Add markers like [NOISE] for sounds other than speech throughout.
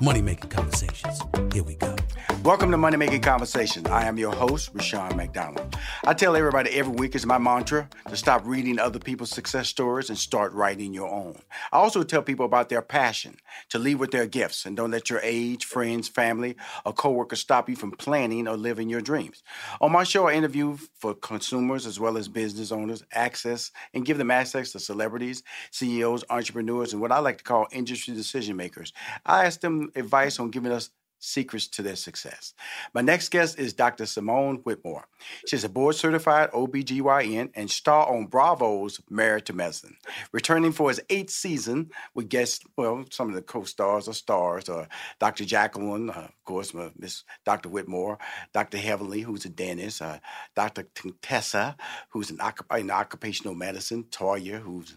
Money Making Conversations. Here we go. Welcome to Money Making Conversations. I am your host, Rushion McDonald. I tell everybody every week is my mantra to stop reading other people's success stories and start writing your own. I also tell people about their passion, to lead with their gifts, and don't let your age, friends, family, or coworkers stop you from planning or living your dreams. On my show, I interview for consumers as well as business owners access and give them access to celebrities, CEOs, entrepreneurs, and what I like to call industry decision makers. I ask them advice on giving us secrets to their success. My next guest is Dr. Simone Whitmore. She's a board certified OBGYN and star on Bravo's Married to Medicine. Returning for his eighth season with guests, well, some of the co-stars or stars, uh, Dr. Jacqueline, uh, of course, Miss Dr. Whitmore, Dr. Heavenly, who's a dentist, uh, Dr. Tessa, who's an in occupational medicine, Toya, who's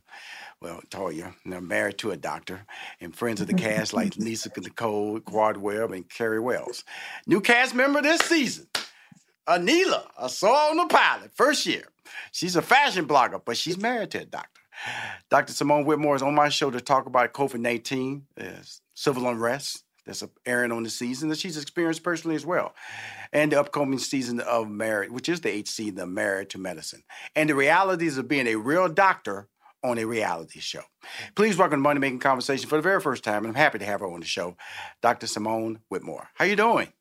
well, Toya, they're married to a doctor, and friends of the [LAUGHS] cast like Lisa Nicole, Quad Webb, and Kari Wells. New cast member this season, Anila, I saw on the pilot, first year. She's a fashion blogger, but she's married to a doctor. Dr. Simone Whitmore is on my show to talk about COVID 19, uh, civil unrest that's airing on the season that she's experienced personally as well, and the upcoming season of Married, which is the eighth season of Married to Medicine, and the realities of being a real doctor on a reality show. Please welcome to Money Making Conversation for the very first time, and I'm happy to have her on the show, Dr. Simone Whitmore. How are you doing?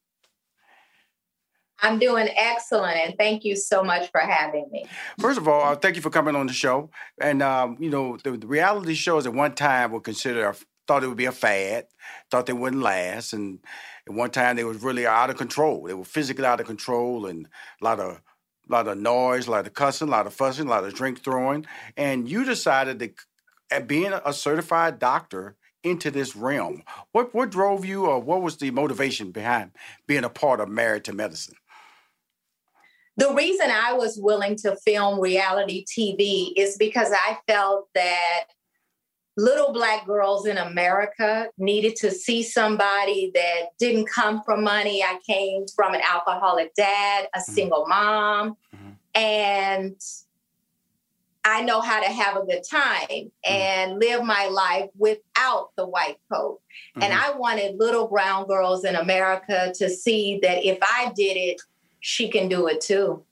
I'm doing excellent, and thank you so much for having me. First of all, uh, thank you for coming on the show. And um, you know, the, the, reality shows at one time were considered thought it would be a fad, thought they wouldn't last, and at one time they was really out of control. They were physically out of control, and a lot of a lot of noise, a lot of cussing, a lot of fussing, a lot of drink throwing, and you decided to, at being a certified doctor, into this realm. What what drove you, or what was the motivation behind being a part of Married to Medicine? The reason I was willing to film reality TV is because I felt that little black girls in America needed to see somebody that didn't come from money. I came from an alcoholic dad, a mm-hmm. single mom, mm-hmm. and I know how to have a good time mm-hmm. and live my life without the white coat. Mm-hmm. And I wanted little brown girls in America to see that if I did it, she can do it too.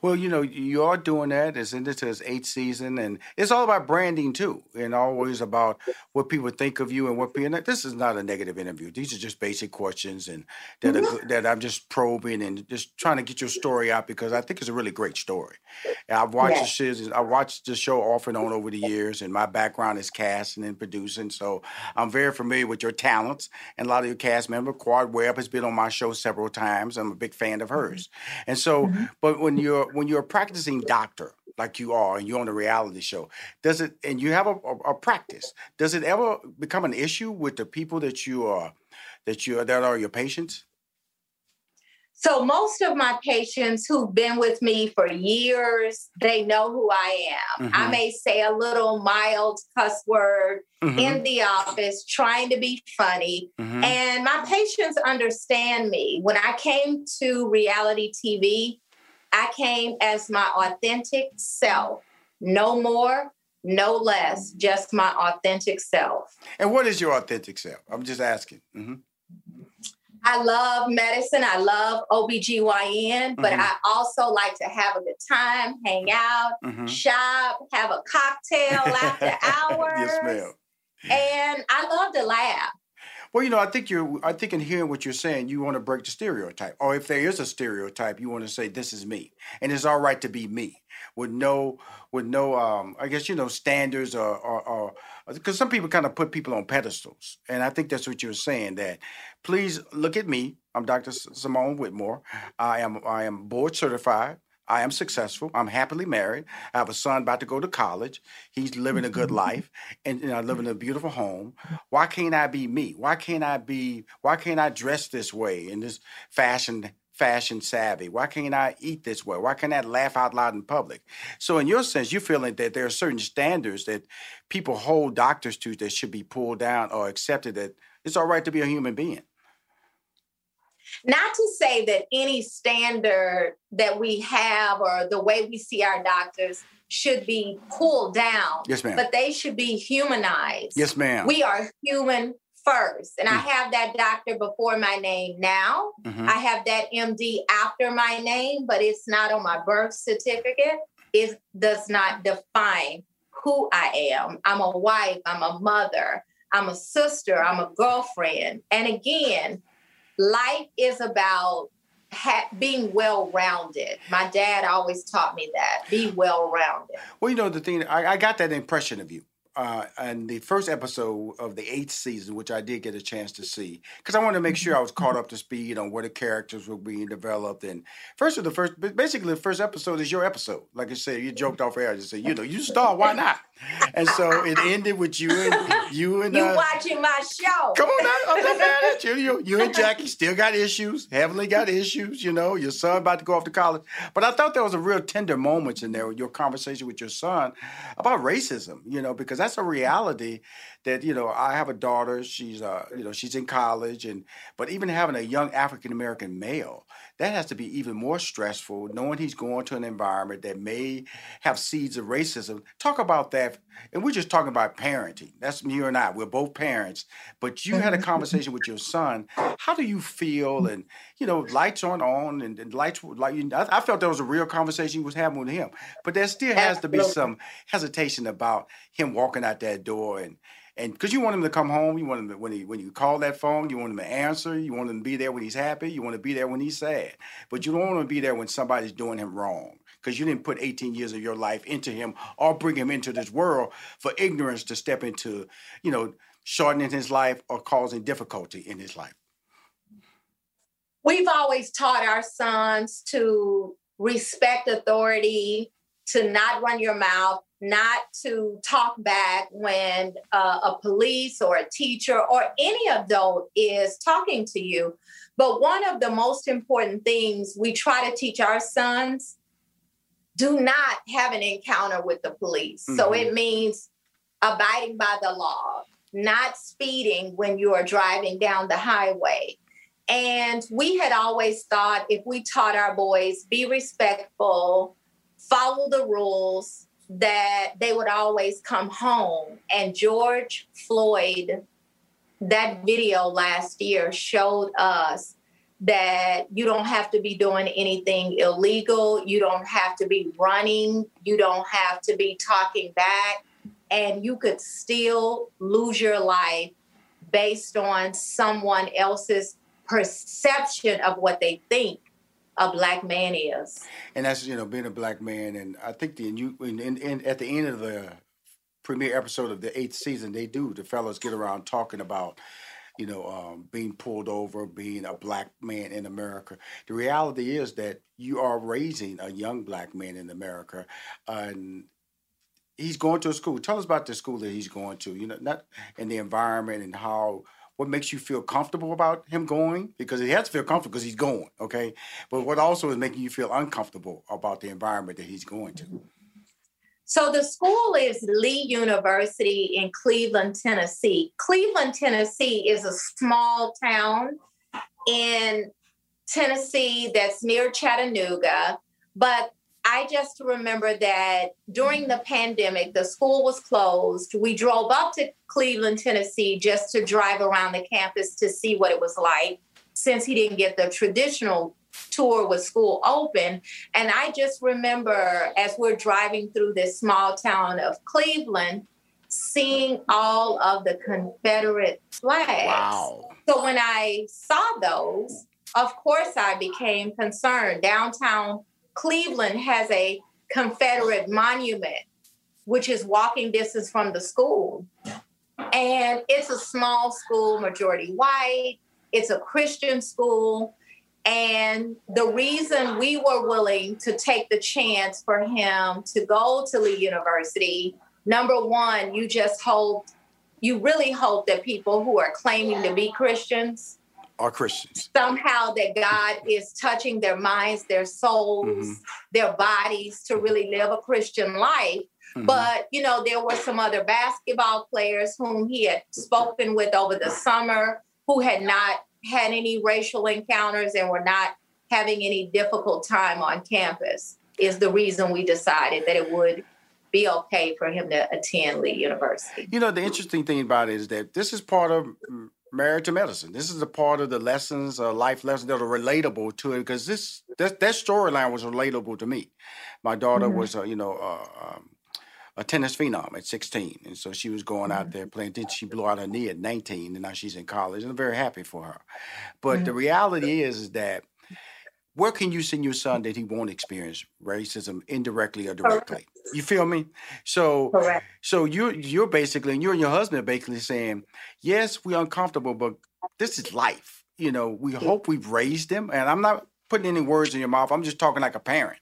Well, you know, you are doing that. It's into its eighth season, and it's all about branding too, and always about what people think of you and what people. This is not a negative interview. These are just basic questions, and that are, that I'm just probing and just trying to get your story out because I think it's a really great story. And I've watched the shows. I watched the show off and on over the years, and my background is casting and producing, so I'm very familiar with your talents and a lot of your cast members. Quad Webb has been on my show several times. I'm a big fan of hers, and so, mm-hmm. but when you you're when you're a practicing doctor like you are and you're on a reality show does it and you have a, a, a, practice does it ever become an issue with the people that you are that you that are your patients so most of my patients who've been with me for years they know who i am mm-hmm. i may say a little mild cuss word mm-hmm. in the office trying to be funny mm-hmm. and my patients understand me when i came to reality tv I came as my authentic self, no more, no less, just my authentic self. And what is your authentic self? I'm just asking. Mm-hmm. I love medicine. I love OBGYN, but mm-hmm. I also like to have a good time, hang out, mm-hmm. shop, have a cocktail after hours. [LAUGHS] yes, ma'am. And I love to laugh. Well, you know, I think you're. I think in hearing what you're saying, you want to break the stereotype, or if there is a stereotype, you want to say this is me, and it's all right to be me with no, with no. Um, I guess you know standards or, or, because some people kind of put people on pedestals, and I think that's what you're saying. That please look at me. I'm Dr. Simone Whitmore. I am. I am board certified. I am successful. I'm happily married. I have a son about to go to college. He's living a good mm-hmm. life and you know, living in a beautiful home. Why can't I be me? Why can't I be why can't I dress this way in this fashion fashion savvy? Why can't I eat this way? Why can't I laugh out loud in public? So in your sense, you're feeling that there are certain standards that people hold doctors to that should be pulled down or accepted that it's all right to be a human being. Not to say that any standard that we have or the way we see our doctors should be pulled down. Yes, ma'am. But they should be humanized. Yes, ma'am. We are human first. And mm. I have that doctor before my name now. Mm-hmm. I have that MD after my name, but it's not on my birth certificate. It does not define who I am. I'm a wife, I'm a mother, I'm a sister, I'm a girlfriend. And again, life is about ha- being well rounded. My dad always taught me that be well rounded. Well, you know, the thing, I, I got that impression of you uh, and the first episode of the eighth season, which I did get a chance to see, because I wanted to make sure I was caught up to speed on where the characters were being developed. And first of the first, basically the first episode is your episode. Like I said, you joked off air, you said, you know, you star, why not? And so it ended with you and you and you uh, watching my show. Come on, now, I'm not mad at you. you. You and [LAUGHS] Jackie still got issues. Heavenly got issues. You know, your son about to go off to college. But I thought there was a real tender moments in there with your conversation with your son about racism. You know, because that's a reality that you know I have a daughter. She's uh you know she's in college, and but even having a young African American male, that has to be even more stressful. Knowing he's going to an environment that may have seeds of racism. Talk about that, and we're just talking about parenting. That's you and I. We're both parents, but you had a mm-hmm. conversation with your son. How do you feel? Mm-hmm. And you know, lights aren't on, and, and lights like I, I felt there was a real conversation you was having with him. But there still has to be some hesitation about him walking out that door and and because you want him to come home, you want him to, when he when you call that phone, you want him to answer. You want him to be there when he's happy. You want to be there when he's sad. But you don't want to be there when somebody's doing him wrong because you didn't put 18 years of your life into him or bring him into this world for ignorance to step into, you know, shortening his life or causing difficulty in his life. We've always taught our sons to respect authority, to not run your mouth, not to talk back when uh, a police or a teacher or any adult is talking to you. But one of the most important things we try to teach our sons do not have an encounter with the police. Mm-hmm. So it means abiding by the law, not speeding when you are driving down the highway. And we had always thought if we taught our boys, be respectful, follow the rules, that they would always come home. And George Floyd, that video last year showed us that you don't have to be doing anything illegal. You don't have to be running. You don't have to be talking back. And you could still lose your life based on someone else's perception of what they think a black man is. And that's you know being a black man, and I think the you in, in, in, at the end of the premiere episode of the eighth season, they do the fellows get around talking about you know, um, being pulled over, being a black man in America. The reality is that you are raising a young black man in America, and he's going to a school. Tell us about the school that he's going to. You know, not in the environment and how. What makes you feel comfortable about him going? Because he has to feel comfortable because he's going, okay? But what also is making you feel uncomfortable about the environment that he's going to? So the school is Lee University in Cleveland, Tennessee. Cleveland, Tennessee is a small town in Tennessee that's near Chattanooga. But I just remember that during the pandemic, the school was closed. We drove up to Cleveland, Tennessee just to drive around the campus to see what it was like since he didn't get the traditional tour with school open. And I just remember as we're driving through this small town of Cleveland, seeing all of the Confederate flags. Wow. So when I saw those, of course I became concerned. Downtown Cleveland has a Confederate monument, which is walking distance from the school. And it's a small school, majority white. It's a Christian school. And the reason we were willing to take the chance for him to go to Lee University, number one, you just hope, you really hope that people who are claiming to be Christians are Christians. Somehow that God is touching their minds, their souls, mm-hmm. their bodies to really live a Christian life. Mm-hmm. But, you know, there were some other basketball players whom he had spoken with over the summer who had not had any racial encounters and were not having any difficult time on campus is the reason we decided that it would be okay for him to attend Lee University. You know, the interesting thing about it is that this is part of Married to Medicine. This is a part of the lessons, uh, life lessons that are relatable to it because this that, that storyline was relatable to me. My daughter mm-hmm. was, uh, you know, uh, um, a tennis phenom at 16. And so she was going out mm-hmm. there playing. Then she blew out her knee at 19, and now she's in college. And I'm very happy for her. But mm-hmm. the reality is, is that where can you send your son that he won't experience racism indirectly or directly? You feel me? So, Correct. so you're you're basically, and you and your husband are basically saying, yes, we're uncomfortable, but this is life. You know, we hope we've raised them, and I'm not putting any words in your mouth. I'm just talking like a parent.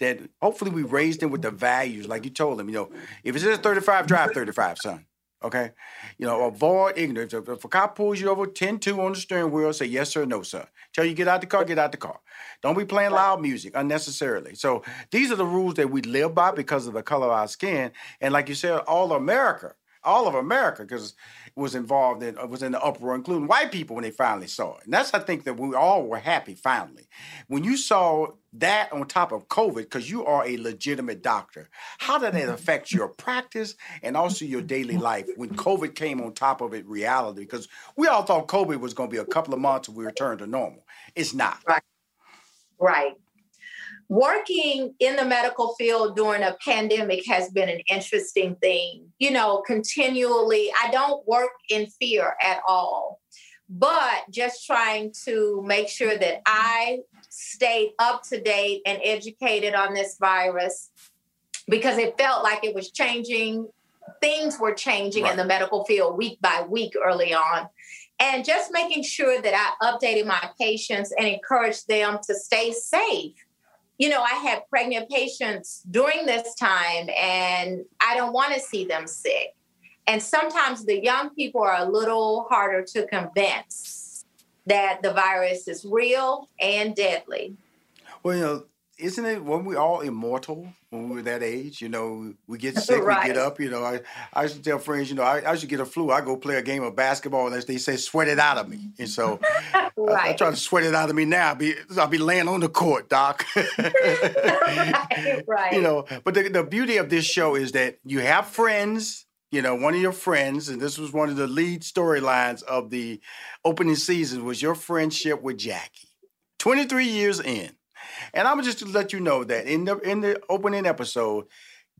That hopefully we raised them with the values, like you told them. You know, if it's just 35, drive 35, son. Okay, you know, avoid ignorance. If, if a cop pulls you over, 10-2 on the steering wheel, say yes sir, no sir. Tell you get out the car, get out the car. Don't be playing loud music unnecessarily. So these are the rules that we live by because of the color of our skin. And like you said, all America, all of America, because was involved in uh, was in the uproar, including white people when they finally saw it. And that's I think that we all were happy finally when you saw that on top of COVID, because you are a legitimate doctor. How did that mm-hmm. affect your practice and also your daily life when COVID came on top of it? Reality, because we all thought COVID was going to be a couple of months and we returned to normal. It's not. Right. Right working in the medical field during a pandemic has been an interesting thing. You know, continually, I don't work in fear at all, but just trying to make sure that I stayed up to date and educated on this virus because it felt like it was changing. Things were changing right. in the medical field week by week early on. And just making sure that I updated my patients and encouraged them to stay safe you know, I had pregnant patients during this time and I don't want to see them sick. And sometimes the young people are a little harder to convince that the virus is real and deadly. Well, you know, isn't it when we all immortal when we were that age? You know, we get [LAUGHS] sick, right. we get up. You know, I, I used to tell friends, you know, I, I should get a flu. I go play a game of basketball, and they say, sweat it out of me. And so right. [LAUGHS] I, I, try to sweat it out of me now. I'll be, I'll be laying on the court, Doc. right, [LAUGHS] right. You know, but the, the beauty of this show is that you have friends. You know, one of your friends, and this was one of the lead storylines of the opening season, was your friendship with Jackie 23 years in. And I'm just to let you know that in the in the opening episode,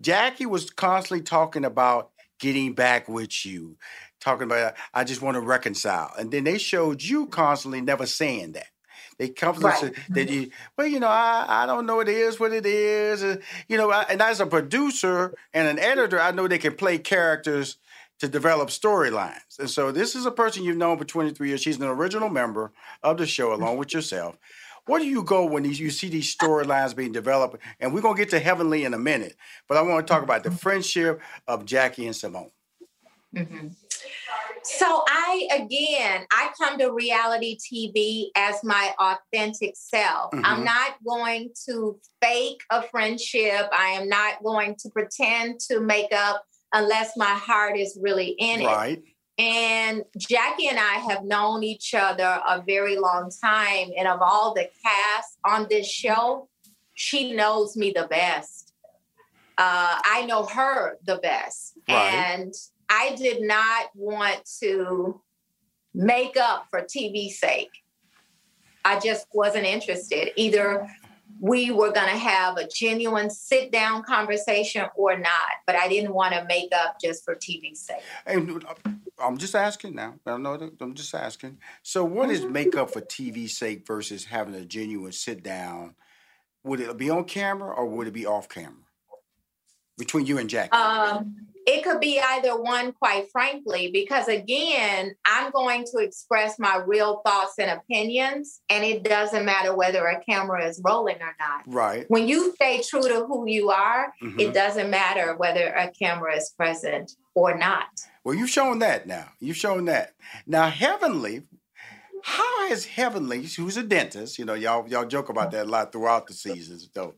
Jackie was constantly talking about getting back with you, talking about I just want to reconcile. And then they showed you constantly never saying that. They constantly right. said that you, well, you know, I, I don't know what it is, what it is. You know, I, and as a producer and an editor, I know they can play characters to develop storylines. And so this is a person you've known for 23 years. She's an original member of the show along with yourself. Where do you go when you see these storylines being developed? And we're going to get to Heavenly in a minute, but I want to talk about the friendship of Jackie and Simone. Mm-hmm. So I again, I come to reality TV as my authentic self. Mm-hmm. I'm not going to fake a friendship. I am not going to pretend to make up unless my heart is really in it. right. And Jackie and I have known each other a very long time. And of all the cast on this show, she knows me the best. Uh, I know her the best. Right. And I did not want to make up for TV sake. I just wasn't interested. Either we were going to have a genuine sit down conversation or not, but I didn't want to make up just for TV sake. And uh, I'm just asking now. I don't know. I'm just asking. So, what is makeup for TV sake versus having a genuine sit down? Would it be on camera or would it be off camera between you and Jackie? Um, it could be either one, quite frankly, because again, I'm going to express my real thoughts and opinions, and it doesn't matter whether a camera is rolling or not. Right. When you stay true to who you are, mm-hmm. it doesn't matter whether a camera is present or not. Well, you've shown that now. You've shown that. Now, Heavenly, how has Heavenly, who's a dentist, you know, y'all y'all joke about that a lot throughout the seasons, though.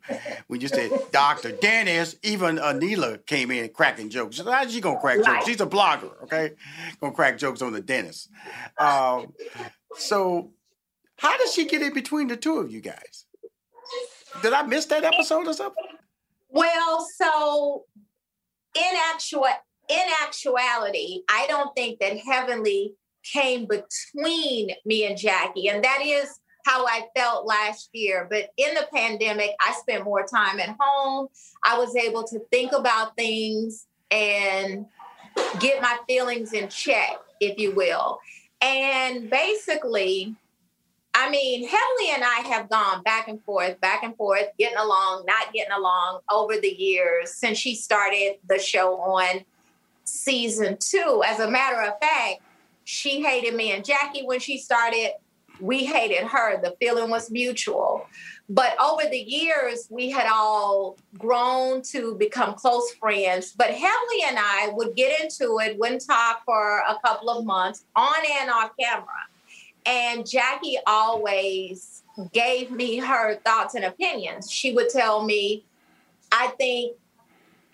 When you say Doctor Dennis, even Anila came in cracking jokes. How's she gonna crack jokes? She's a blogger, okay? Gonna crack jokes on the dentist. Um, so, how does she get in between the two of you guys? Did I miss that episode or something? Well, so in actual in actuality, I don't think that Heavenly came between me and Jackie. And that is how I felt last year. But in the pandemic, I spent more time at home. I was able to think about things and get my feelings in check, if you will. And basically, I mean, Heavenly and I have gone back and forth, back and forth, getting along, not getting along over the years since she started the show on season two. As a matter of fact, she hated me and Jackie when she started. We hated her. The feeling was mutual. But over the years, we had all grown to become close friends. But Heavenly and I would get into it, wouldn't talk for a couple of months, on and off camera. And Jackie always gave me her thoughts and opinions. She would tell me, I think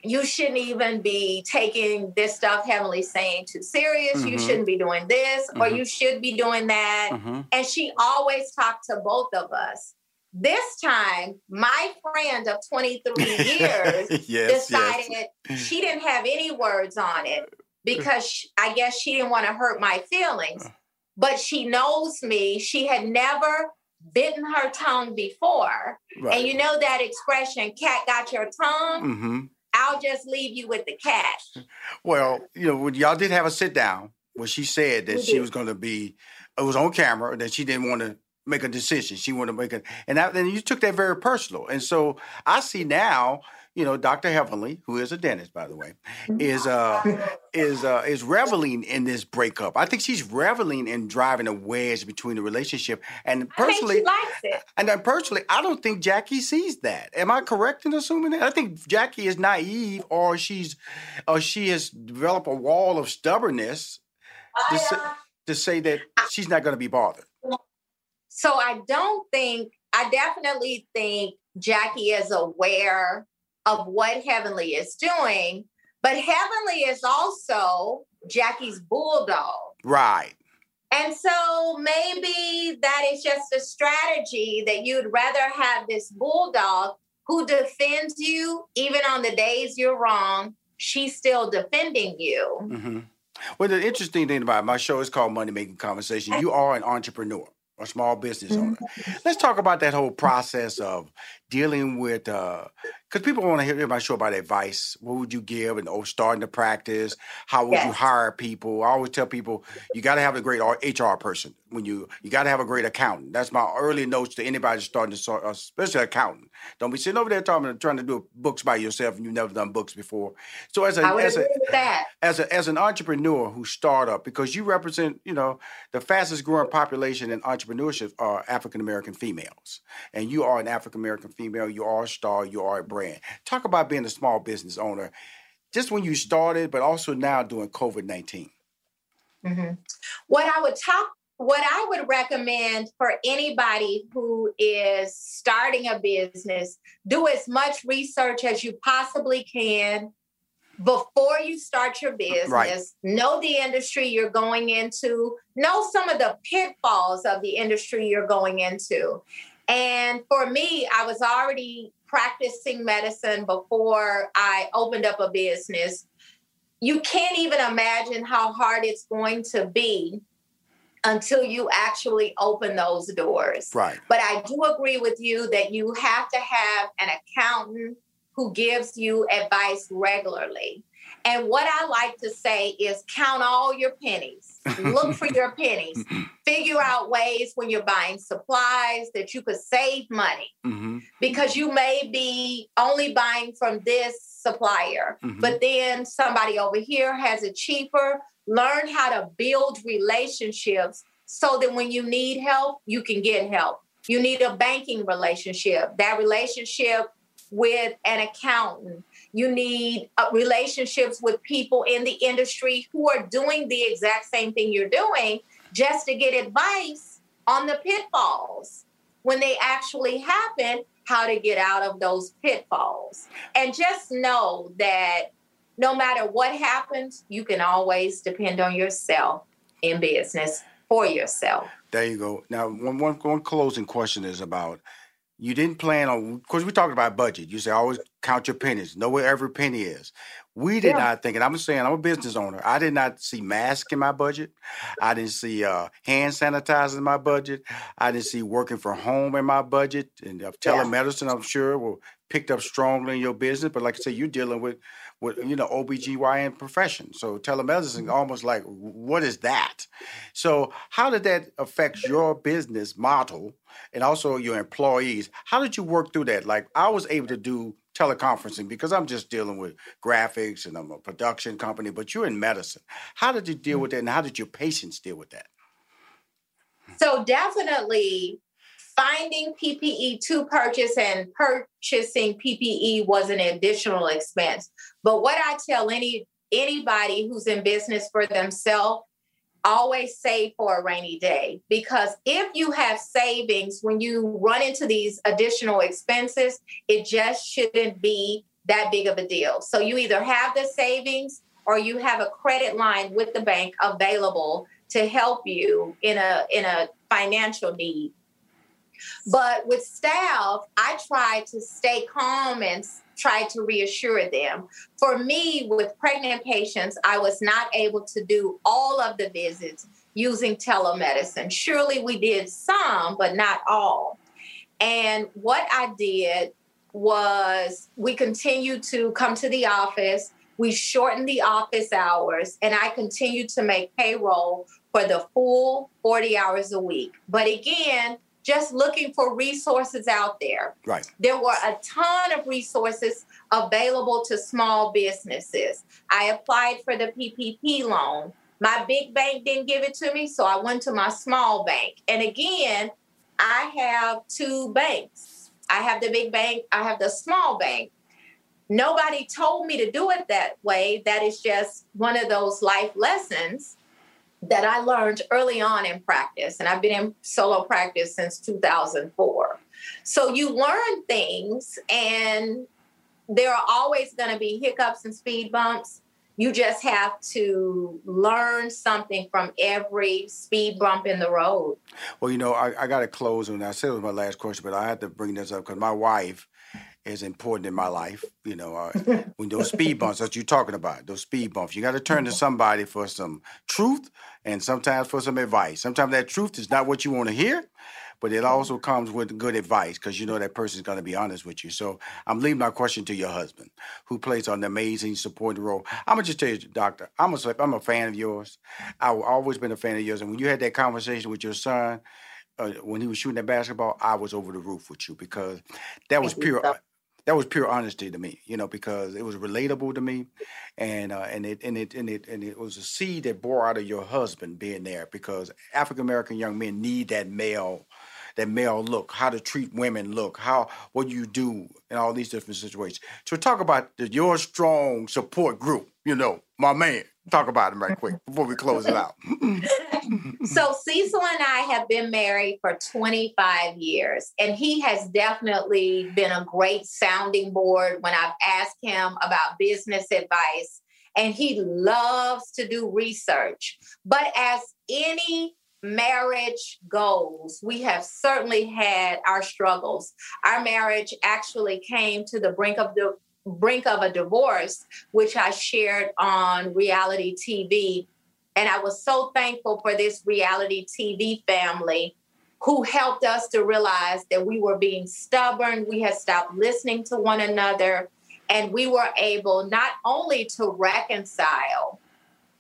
you shouldn't even be taking this stuff Heavenly saying too serious. Mm-hmm. You shouldn't be doing this mm-hmm. or you should be doing that. Mm-hmm. And she always talked to both of us. This time, my friend of 23 [LAUGHS] years yes, decided yes. she didn't have any words on it because she, I guess she didn't want to hurt my feelings. But she knows me. She had never bitten her tongue before. Right. And you know that expression, cat got your tongue? I'll just leave you with the cash. Well, you know, when y'all did have a sit down when she said that we she did. was going to be, it was on camera that she didn't want to make a decision. She wanted to make it, and then you took that very personal. And so I see now you know, Dr. Heavenly, who is a dentist, by the way, is uh is uh is reveling in this breakup. I think she's reveling in driving a wedge between the relationship. And personally, and then personally, I don't think Jackie sees that. Am I correct in assuming that? I think Jackie is naive, or she's, or she has developed a wall of stubbornness to, say, uh, to say that she's not going to be bothered. So I don't think. I definitely think Jackie is aware of what Heavenly is doing. But Heavenly is also Jackie's bulldog. Right. And so maybe that is just a strategy that you'd rather have this bulldog who defends you even on the days you're wrong. She's still defending you. Mm-hmm. Well, the interesting thing about my show is called Money Making Conversation. You are an entrepreneur. a small business owner. Mm-hmm. Let's talk about that whole process of dealing with because uh, people want to hear everybody show about advice. What would you give and oh, starting to practice? How would yes. you hire people? I always tell people you got to have a great HR person when you you got to have a great accountant. That's my early notes to anybody starting to start, especially accountant. Don't be sitting over there talking trying to do books by yourself and you've never done books before. So as a as a, as a as an entrepreneur who start up because you represent you know the fastest growing population in entrepreneurship are African American females, and you are an African American female. You are a star. You are a brand. Talk about being a small business owner, just when you started, but also now doing COVID 19 mm-hmm. What I would talk what I would recommend for anybody who is starting a business, do as much research as you possibly can before you start your business. Right. Know the industry you're going into, know some of the pitfalls of the industry you're going into. And for me, I was already practicing medicine before I opened up a business. You can't even imagine how hard it's going to be until you actually open those doors. Right. But I do agree with you that you have to have an accountant who gives you advice regularly. And what I like to say is count all your pennies. Look for your pennies. [LAUGHS] Figure out ways when you're buying supplies that you could save money mm-hmm. because you may be only buying from this supplier, mm-hmm. but then somebody over here has it cheaper. Learn how to build relationships so that when you need help, you can get help. You need a banking relationship. That relationship with an accountant. You need uh, relationships with people in the industry who are doing the exact same thing you're doing just to get advice on the pitfalls when they actually happen, how to get out of those pitfalls. And just know that no matter what happens, you can always depend on yourself in business for yourself. There you go. Now, one, one, one closing question is about you didn't plan on because we talked about budget. You say always count your pennies, know where every penny is. We did yeah. not think, and I'm saying I'm a business owner. I did not see masks in my budget. I didn't see uh, hand sanitizer in my budget. I didn't see working from home in my budget. And uh, telemedicine, yeah. I'm sure, will picked up strongly in your business. But like I say, you're dealing with with you know OBGYN profession. So telemedicine mm-hmm. almost like what is that? So how did that affect your business model and also your employees? How did you work through that? Like I was able to do teleconferencing because I'm just dealing with graphics and I'm a production company, but you're in medicine. How did you deal mm-hmm. with that and how did your patients deal with that? So definitely finding PPE to purchase and purchasing PPE was an additional expense. But what I tell any anybody who's in business for themselves, always save for a rainy day because if you have savings when you run into these additional expenses, it just shouldn't be that big of a deal. So you either have the savings or you have a credit line with the bank available to help you in a in a financial need. But with staff, I try to stay calm and try to reassure them. For me, with pregnant patients, I was not able to do all of the visits using telemedicine. Surely we did some, but not all. And what I did was we continued to come to the office. We shortened the office hours, and I continued to make payroll for the full 40 hours a week. But again, just looking for resources out there. Right. There were a ton of resources available to small businesses. I applied for the PPP loan. My big bank didn't give it to me, so I went to my small bank. And again, I have two banks. I have the big bank, I have the small bank. Nobody told me to do it that way. That is just one of those life lessons that I learned early on in practice, and I've been in solo practice since 2004. So you learn things, and there are always going to be hiccups and speed bumps. You just have to learn something from every speed bump in the road. Well, you know, I, I got to close, and I said it was my last question, but I had to bring this up because my wife is important in my life. You know, uh, [LAUGHS] when those speed bumps that you're talking about, those speed bumps, you got to turn to somebody for some truth and sometimes for some advice. Sometimes that truth is not what you want to hear, but it also comes with good advice because you know that person's going to be honest with you. So I'm leaving my question to your husband, who plays an amazing supporting role. I'm gonna just tell you, doctor, I'm a I'm a fan of yours. I've always been a fan of yours, and when you had that conversation with your son. Uh, when he was shooting that basketball, I was over the roof with you because that was pure that was pure honesty to me, you know, because it was relatable to me, and uh, and it and it and it and it was a seed that bore out of your husband being there because African American young men need that male that male look, how to treat women look, how what you do in all these different situations. So talk about the, your strong support group. You know, my man. Talk about him right quick before we close it out. [LAUGHS] so Cecil and I have been married for 25 years, and he has definitely been a great sounding board when I've asked him about business advice. And he loves to do research. But as any marriage goals, we have certainly had our struggles. Our marriage actually came to the brink of the brink of a divorce, which I shared on reality TV. And I was so thankful for this reality TV family who helped us to realize that we were being stubborn. We had stopped listening to one another. And we were able not only to reconcile,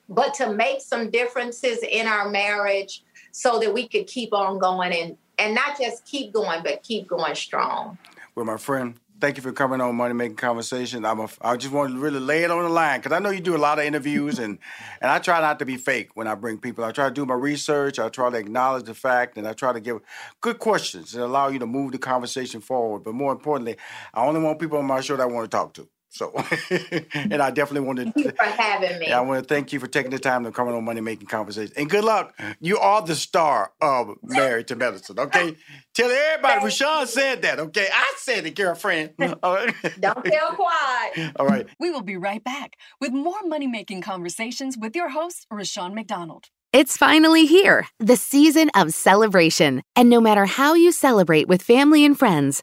but to make some differences in our marriage so that we could keep on going and and not just keep going, but keep going strong. Well, my friend, thank you for coming on Money Making Conversation. I'm a, I just want to really lay it on the line because I know you do a lot of interviews and and I try not to be fake when I bring people. I try to do my research. I try to acknowledge the fact and I try to give good questions that allow you to move the conversation forward. But more importantly, I only want people on my show that I want to talk to. So, [LAUGHS] and I definitely wanted to thank you for having me. I want to thank you for taking the time to come on Money Making Conversation. And good luck. You are the star of Married to Medicine. Okay, tell everybody. Rushion said that. Okay, I said it, girlfriend. [LAUGHS] All right. Don't tell quiet. All right. We will be right back with more Money Making Conversations with your host, Rushion McDonald. It's finally here, the season of celebration. And no matter how you celebrate with family and friends,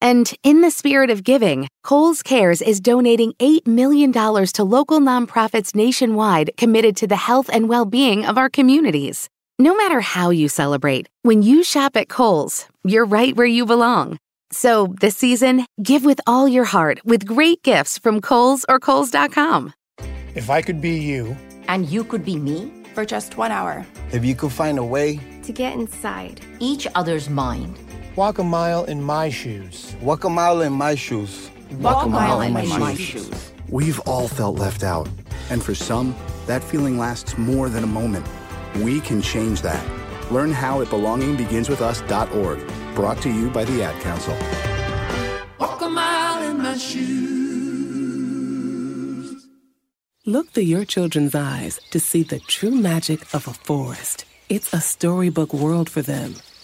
And in the spirit of giving, Kohl's Cares is donating $8 million to local nonprofits nationwide committed to the health and well being of our communities. No matter how you celebrate, when you shop at Kohl's, you're right where you belong. So this season, give with all your heart with great gifts from Kohl's or Kohl's.com. If I could be you, and you could be me for just one hour, if you could find a way to get inside each other's mind Walk a mile in my shoes. Walk a mile in my shoes. Walk, Walk a mile, mile in, my, my shoes. shoes. We've all felt left out. And for some, that feeling lasts more than a moment. We can change that. Learn how at belongingbeginswithus.org. Brought to you by the Ad Council. Walk a mile in my shoes. Look through your children's eyes to see the true magic of a forest. It's a storybook world for them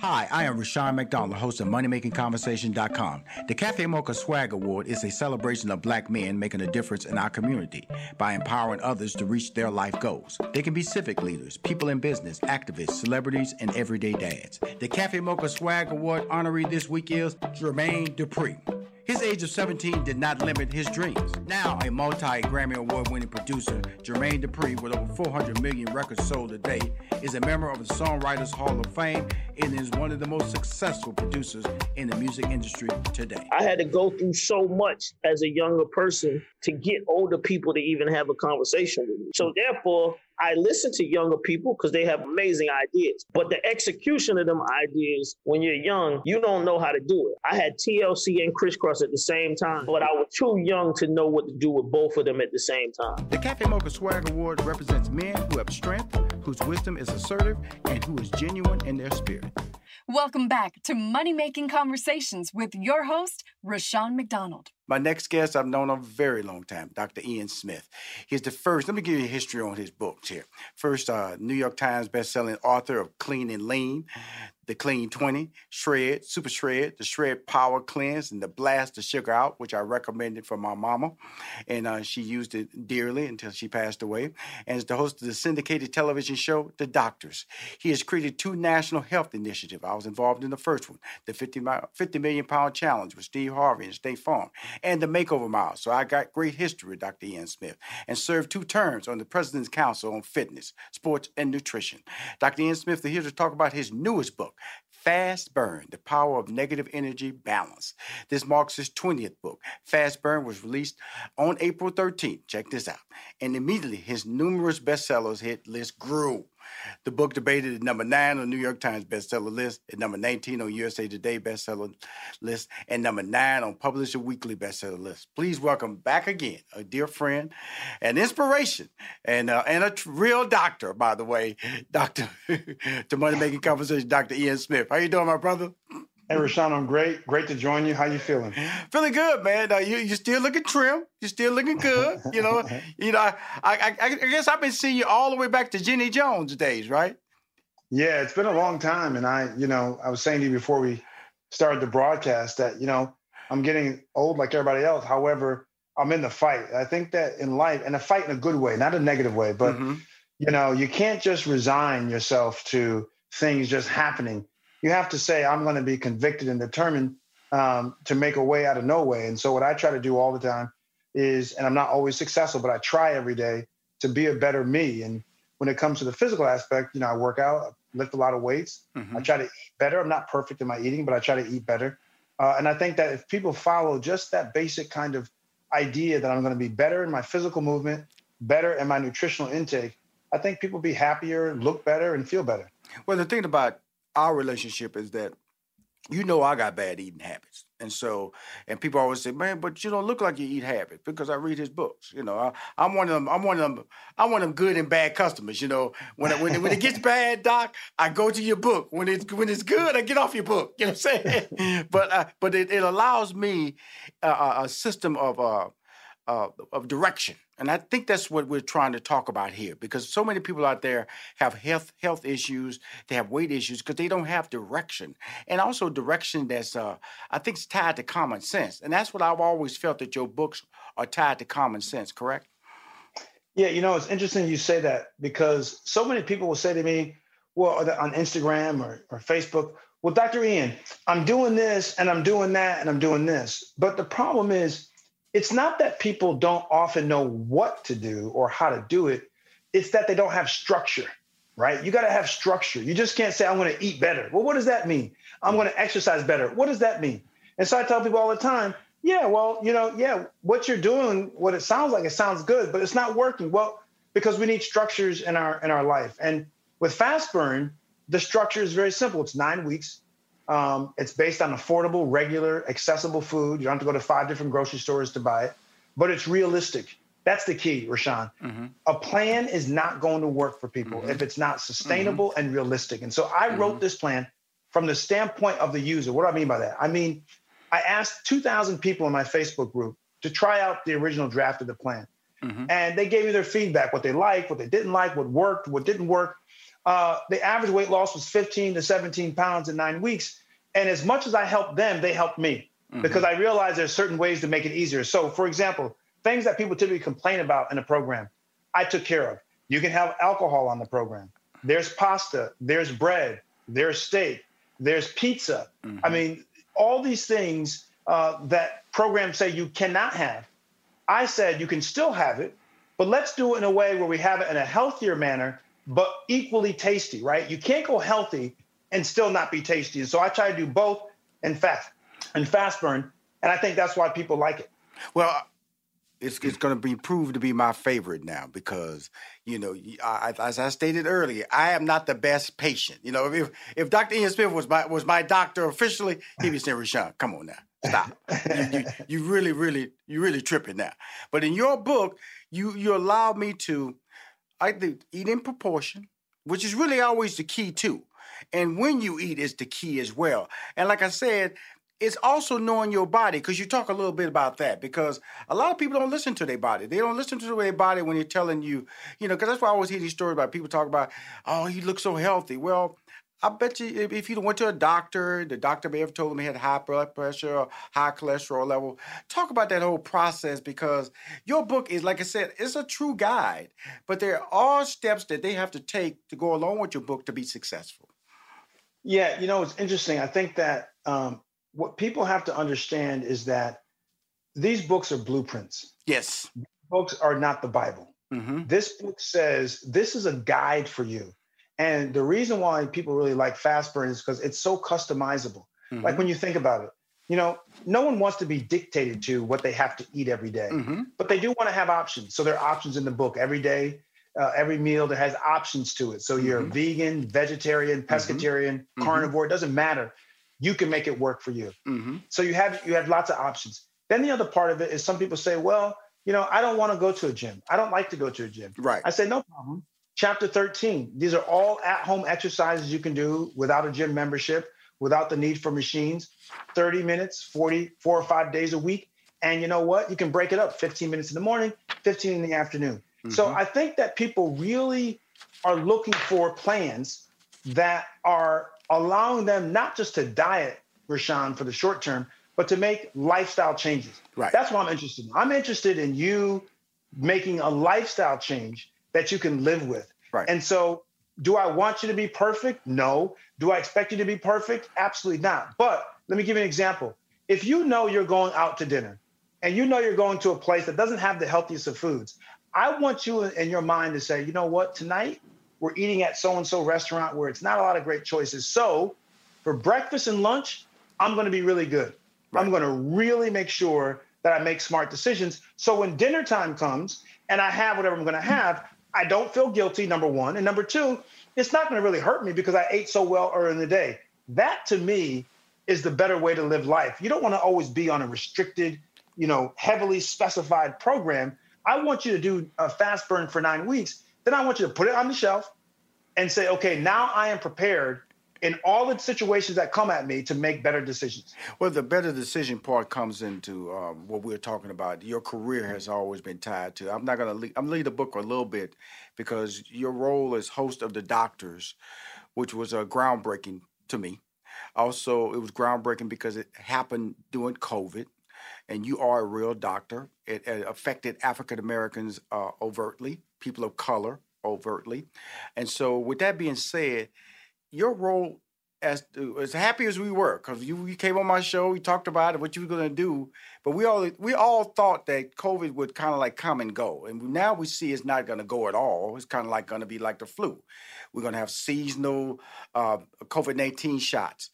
Hi, I am Rushion McDonald, host of MoneyMakingConversation.com. The Cafe Mocha Swag Award is a celebration of black men making a difference in our community by empowering others to reach their life goals. They can be civic leaders, people in business, activists, celebrities, and everyday dads. The Cafe Mocha Swag Award honoree this week is Jermaine Dupri. His age of 17 did not limit his dreams. Now, a multi Grammy Award winning producer, Jermaine Dupri, with over 400 million records sold to date, is a member of the Songwriters Hall of Fame and is one of the most successful producers in the music industry today. I had to go through so much as a younger person to get older people to even have a conversation with me. So, therefore, I listen to younger people because they have amazing ideas. But the execution of them ideas, when you're young, you don't know how to do it. I had TLC and Kris Kross at the same time, but I was too young to know what to do with both of them at the same time. The Cafe Mocha Swag Award represents men who have strength, whose wisdom is assertive, and who is genuine in their spirit. Welcome back to Money Making Conversations with your host, Rushion McDonald. My next guest, I've known a very long time, Dr. Ian Smith. He's the first, let me give you a history on his books here. First, uh, New York Times bestselling author of Clean and Lean, The Clean 20, Shred, Super Shred, The Shred Power Cleanse, and The Blast the Sugar Out, which I recommended for my mama. And uh, she used it dearly until she passed away. And is the host of the syndicated television show, The Doctors. He has created two national health initiatives. I was involved in the first one, the 50, 50 Million Pound Challenge with Steve Harvey and State Farm and the Makeover Mile. So I got great history with Dr. Ian Smith and served two terms on the President's Council on Fitness, Sports, and Nutrition. Dr. Ian Smith is here to talk about his newest book, Fast Burn The Power of Negative Energy Balance. This marks his 20th book. Fast Burn was released on April 13th. Check this out. And immediately his numerous bestsellers hit list grew. The book debated at number nine on the New York Times bestseller list, at number 19 on USA Today bestseller list, and number nine on Publisher Weekly bestseller list. Please welcome back again a dear friend, an inspiration, and uh, and a t- real doctor, by the way, [LAUGHS] Doctor [LAUGHS] to Money Making Conversation, Dr. Ian Smith. How you doing, my brother? Hey, Rushion, I'm great. Great to join you. How you feeling? Feeling good, man. Uh, you you still looking trim. You're still looking good. You know, [LAUGHS] you know. I, I I guess I've been seeing you all the way back to Jenny Jones days, right? Yeah, it's been a long time, and I, you know, I was saying to you before we started the broadcast that you know I'm getting old like everybody else. However, I'm in the fight. I think that in life, and a fight in a good way, not a negative way, but mm-hmm. you know, you can't just resign yourself to things just happening you have to say, I'm going to be convicted and determined um, to make a way out of no way. And so, what I try to do all the time is, and I'm not always successful, but I try every day to be a better me. And when it comes to the physical aspect, you know, I work out, lift a lot of weights. Mm-hmm. I try to eat better. I'm not perfect in my eating, but I try to eat better. Uh, and I think that if people follow just that basic kind of idea that I'm going to be better in my physical movement, better in my nutritional intake, I think people be happier, look better, and feel better. Well, the thing about our relationship is that you know I got bad eating habits. And so, and people always say, man, but you don't look like you eat habits because I read his books. You know, I, am one of them. I'm one of them. I'm one of them good and bad customers. You know, when it, when, it, when it gets bad, doc, I go to your book. When it's when it's good, I get off your book. You know what I'm saying? [LAUGHS] but uh, but it, it allows me uh, a system of uh, uh, of direction. And I think that's what we're trying to talk about here because so many people out there have health health issues, they have weight issues because they don't have direction. And also direction that's uh, I think is tied to common sense. And that's what I've always felt that your books are tied to common sense, correct? Yeah, you know, it's interesting you say that because so many people will say to me, well, on Instagram or, or Facebook, well, Dr. Ian, I'm doing this and I'm doing that and I'm doing this. But the problem is it's not that people don't often know what to do or how to do it. It's that they don't have structure, right? You got to have structure. You just can't say, I'm going to eat better. Well, what does that mean? I'm going to exercise better. What does that mean? And so I tell people all the time, yeah, well, you know, yeah, what you're doing, what it sounds like, it sounds good, but it's not working. Well, because we need structures in our in our life. And with fast burn, the structure is very simple. It's nine weeks. Um, it's based on affordable, regular, accessible food. You don't have to go to five different grocery stores to buy it, but it's realistic. That's the key, Rushion. Mm-hmm. A plan is not going to work for people mm-hmm. if it's not sustainable mm-hmm. and realistic. And so I wrote mm-hmm. this plan from the standpoint of the user. What do I mean by that? I mean, I asked 2,000 people in my Facebook group to try out the original draft of the plan. Mm-hmm. And they gave me their feedback, what they liked, what they didn't like, what worked, what didn't work uh, the average weight loss was 15 to 17 pounds in nine weeks. And as much as I helped them, they helped me mm-hmm. because I realized there's certain ways to make it easier. So, for example, things that people typically complain about in a program, I took care of. You can have alcohol on the program. There's pasta, there's bread, there's steak, there's pizza. Mm-hmm. I mean, all these things uh, that programs say you cannot have. I said you can still have it, but let's do it in a way where we have it in a healthier manner, but equally tasty, right? You can't go healthy and still not be tasty. And so I try to do both and fast and fast burn, and I think that's why people like it. Well, it's, it's going to be proved to be my favorite now because you know I, as I stated earlier I am not the best patient you know if if Dr. Ian Smith was my was my doctor officially he'd be saying Rushion come on now stop you, you, you really really you really tripping now but in your book you you allow me to I think eat in proportion which is really always the key too and when you eat is the key as well and like I said it's also knowing your body because you talk a little bit about that because a lot of people don't listen to their body. They don't listen to their body when they're telling you, you know, because that's why I always hear these stories about people talk about, oh, he looks so healthy. Well, I bet you if, if you went to a doctor, the doctor may have told him he had high blood pressure or high cholesterol level. Talk about that whole process because your book is, like I said, it's a true guide, but there are steps that they have to take to go along with your book to be successful. Yeah, you know, it's interesting. I think that um, what people have to understand is that these books are blueprints. Yes. Books are not the Bible. Mm-hmm. This book says this is a guide for you. And the reason why people really like Fast Burn is because it's so customizable. Mm-hmm. Like when you think about it, you know, no one wants to be dictated to what they have to eat every day, mm-hmm. but they do want to have options. So there are options in the book every day, uh, every meal that has options to it. So you're mm-hmm. vegan, vegetarian, mm-hmm. pescatarian, mm-hmm. carnivore, it doesn't matter you can make it work for you. So you have you have lots of options. Then the other part of it is some people say, well, you know, I don't want to go to a gym. I don't like to go to a gym. Right. I say, no problem. Chapter 13. These are all at-home exercises you can do without a gym membership, without the need for machines. 30 minutes, 40, four or five days a week. And you know what? You can break it up 15 minutes in the morning, 15 in the afternoon. Mm-hmm. So I think that people really are looking for plans that are allowing them not just to diet, Rushion, for the short term, but to make lifestyle changes. Right. That's what I'm interested in. I'm interested in you making a lifestyle change that you can live with. Right. And so, do I want you to be perfect? No. Do I expect you to be perfect? Absolutely not. But let me give you an example. If you know you're going out to dinner and you know you're going to a place that doesn't have the healthiest of foods, I want you in your mind to say, you know what, tonight we're eating at so and so restaurant where it's not a lot of great choices. So for breakfast and lunch, I'm going to be really good. Right. I'm going to really make sure that I make smart decisions. So when dinner time comes and I have whatever I'm going to have, I don't feel guilty, number one. And number two, it's not going to really hurt me because I ate so well earlier in the day. That to me is the better way to live life. You don't want to always be on a restricted, you know, heavily specified program. I want you to do a fast burn for nine weeks then I want you to put it on the shelf and say, okay, now I am prepared in all the situations that come at me to make better decisions. Well, the better decision part comes into um, what we're talking about. Your career has always been tied to. I'm not going to. lead. I'm lead the book a little bit because your role as host of the Doctors, which was a uh, groundbreaking to me. Also, it was groundbreaking because it happened during COVID, and you are a real doctor. It, it affected African Americans uh, overtly people of color overtly. And so, with that being said, your role as as happy as we were, because you, you came on my show, we talked about it, what you were going to do, but we all we all thought that COVID would kind of like come and go, and now we see it's not going to go at all. It's kind of like going to be like the flu. We're going to have seasonal uh, COVID nineteen shots.